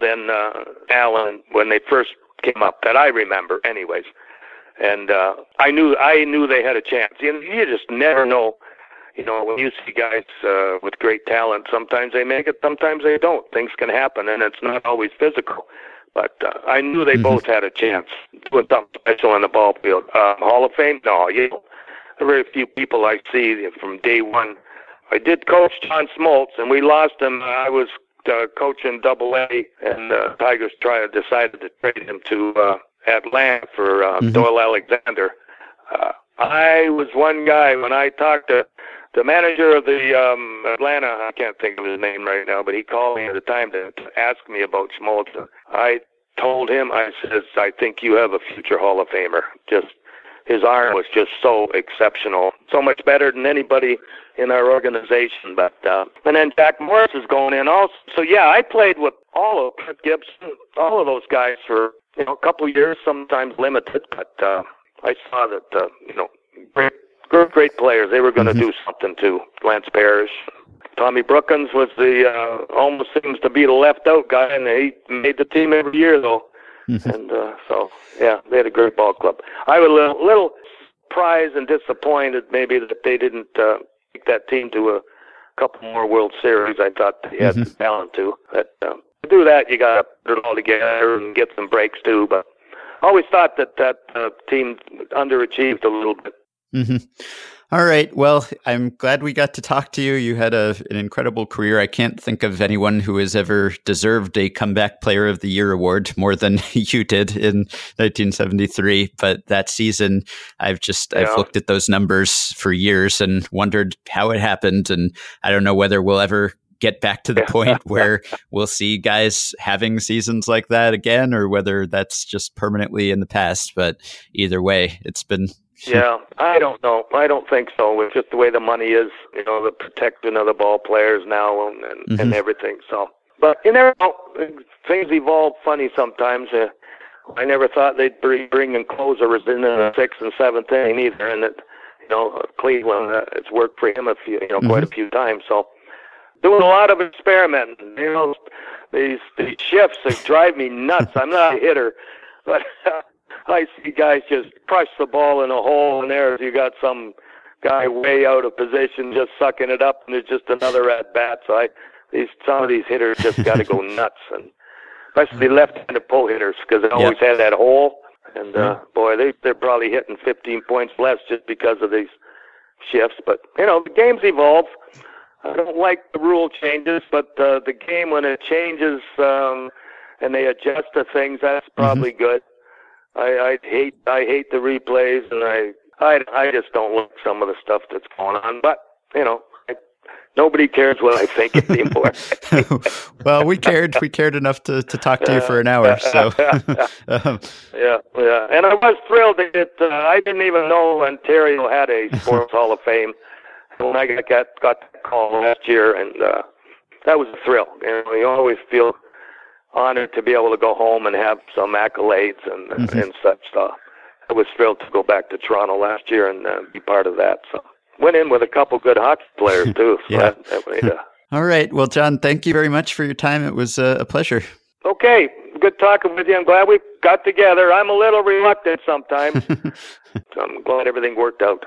than uh, Alan when they first came up. That I remember, anyways. And uh, I knew I knew they had a chance. You, you just never know you know, when you see guys uh, with great talent, sometimes they make it, sometimes they don't. Things can happen, and it's not always physical. But uh, I knew they mm-hmm. both had a chance doing something special on the ball field. Um, Hall of Fame? No, you know, very few people I see from day one. I did coach John Smoltz, and we lost him. I was uh, coaching Double A, and uh, Tigers tried decided to trade him to uh, Atlanta for uh, mm-hmm. Doyle Alexander. Uh, I was one guy when I talked to the manager of the um, Atlanta, I can't think of his name right now, but he called me at the time to, to ask me about Smoltz. I told him, I says, I think you have a future Hall of Famer. Just his arm was just so exceptional, so much better than anybody in our organization. But uh, and then Jack Morris is going in also. So yeah, I played with all of Kirk Gibson, all of those guys for you know a couple years, sometimes limited. But uh, I saw that uh, you know great great players. They were going to mm-hmm. do something too. Lance Parrish, Tommy Brookens was the uh, almost seems to be the left out guy, and he made the team every year though. Mm-hmm. And uh, so yeah, they had a great ball club. I was a little, little surprised and disappointed maybe that they didn't uh, take that team to a couple more World Series. I thought they had mm-hmm. the talent to. But um, to do that, you got to put it all together and get some breaks too. But I always thought that that uh, team underachieved a little bit. Mm-hmm. All right. Well, I'm glad we got to talk to you. You had a, an incredible career. I can't think of anyone who has ever deserved a comeback player of the year award more than you did in 1973. But that season, I've just, yeah. I've looked at those numbers for years and wondered how it happened. And I don't know whether we'll ever get back to the point where we'll see guys having seasons like that again or whether that's just permanently in the past. But either way, it's been yeah, I don't know. I don't think so. It's just the way the money is, you know, the protecting of the ball players now and and, mm-hmm. and everything. So, but you never know. Things evolve funny sometimes. Uh, I never thought they'd bring bring in closers in the sixth and seventh inning either, and that you know Cleveland, uh, it's worked for him a few, you know, mm-hmm. quite a few times. So, doing a lot of experimenting. You know, these these shifts they drive me nuts. I'm not a hitter, but. Uh, I see guys just crush the ball in a hole, and there you got some guy way out of position just sucking it up, and it's just another at bat. So I, these some of these hitters just got to go nuts, and especially left-handed pull hitters because they always yep. have that hole. And uh, boy, they they're probably hitting 15 points less just because of these shifts. But you know, the games evolve. I don't like the rule changes, but uh, the game when it changes um, and they adjust to things, that's mm-hmm. probably mm-hmm. good. I, I hate I hate the replays, and I I I just don't like some of the stuff that's going on. But you know, I, nobody cares what I think anymore. well, we cared. We cared enough to, to talk to you for an hour. So um. yeah, yeah, and I was thrilled that uh, I didn't even know Ontario had a Sports Hall of Fame when I got got, got the call last year, and uh, that was a thrill. You know, you always feel honored to be able to go home and have some accolades and mm-hmm. and such stuff. I was thrilled to go back to Toronto last year and uh, be part of that. So went in with a couple good hockey players too. So yeah. That, that made, uh, All right. Well, John, thank you very much for your time. It was uh, a pleasure. Okay. good talking with you. I'm glad we got together. I'm a little reluctant sometimes. so I'm glad everything worked out.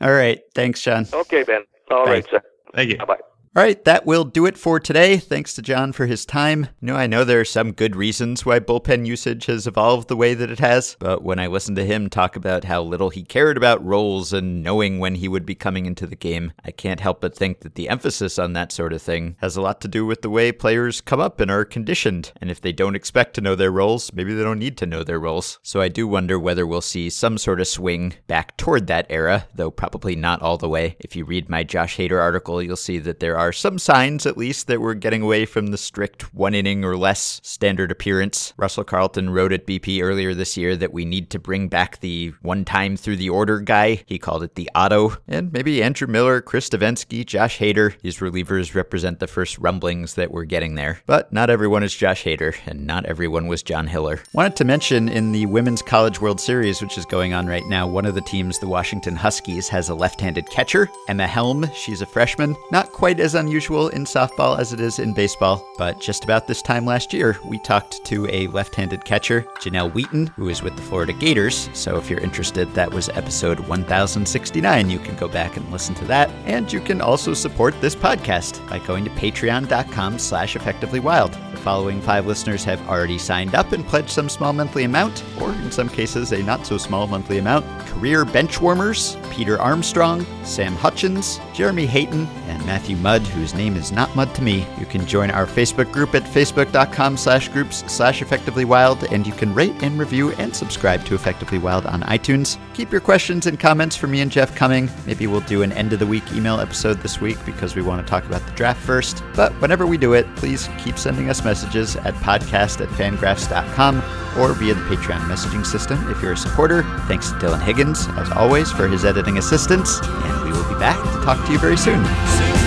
All right. Thanks, John. Okay, Ben. All Bye. right, sir. Thank you. Bye bye. All right, that will do it for today. Thanks to John for his time. You know, I know there are some good reasons why bullpen usage has evolved the way that it has, but when I listen to him talk about how little he cared about roles and knowing when he would be coming into the game, I can't help but think that the emphasis on that sort of thing has a lot to do with the way players come up and are conditioned. And if they don't expect to know their roles, maybe they don't need to know their roles. So I do wonder whether we'll see some sort of swing back toward that era, though probably not all the way. If you read my Josh Hader article, you'll see that there are some signs at least that we're getting away from the strict one inning or less standard appearance. Russell Carleton wrote at BP earlier this year that we need to bring back the one time through the order guy. He called it the auto. And maybe Andrew Miller, Chris Devenski, Josh Hader, these relievers represent the first rumblings that we're getting there. But not everyone is Josh Hader, and not everyone was John Hiller. Wanted to mention in the Women's College World Series, which is going on right now, one of the teams, the Washington Huskies, has a left handed catcher, Emma Helm. She's a freshman. Not quite as unusual in softball as it is in baseball, but just about this time last year, we talked to a left handed catcher, Janelle Wheaton, who is with the Florida Gators. So if you're interested, that was episode 1069. You can go back and listen to that. And you can also support this podcast by going to patreon.com slash effectivelywild. Following five listeners have already signed up and pledged some small monthly amount, or in some cases, a not so small monthly amount. Career benchwarmers, Peter Armstrong, Sam Hutchins, Jeremy Hayton, and Matthew Mudd, whose name is not Mudd to me. You can join our Facebook group at facebook.com slash groups slash effectively wild, and you can rate and review and subscribe to Effectively Wild on iTunes. Keep your questions and comments for me and Jeff coming. Maybe we'll do an end of the week email episode this week because we want to talk about the draft first. But whenever we do it, please keep sending us messages at podcast at fangraphs.com or via the Patreon messaging system if you're a supporter. Thanks to Dylan Higgins, as always, for his editing assistance, and we will be back to talk to you very soon.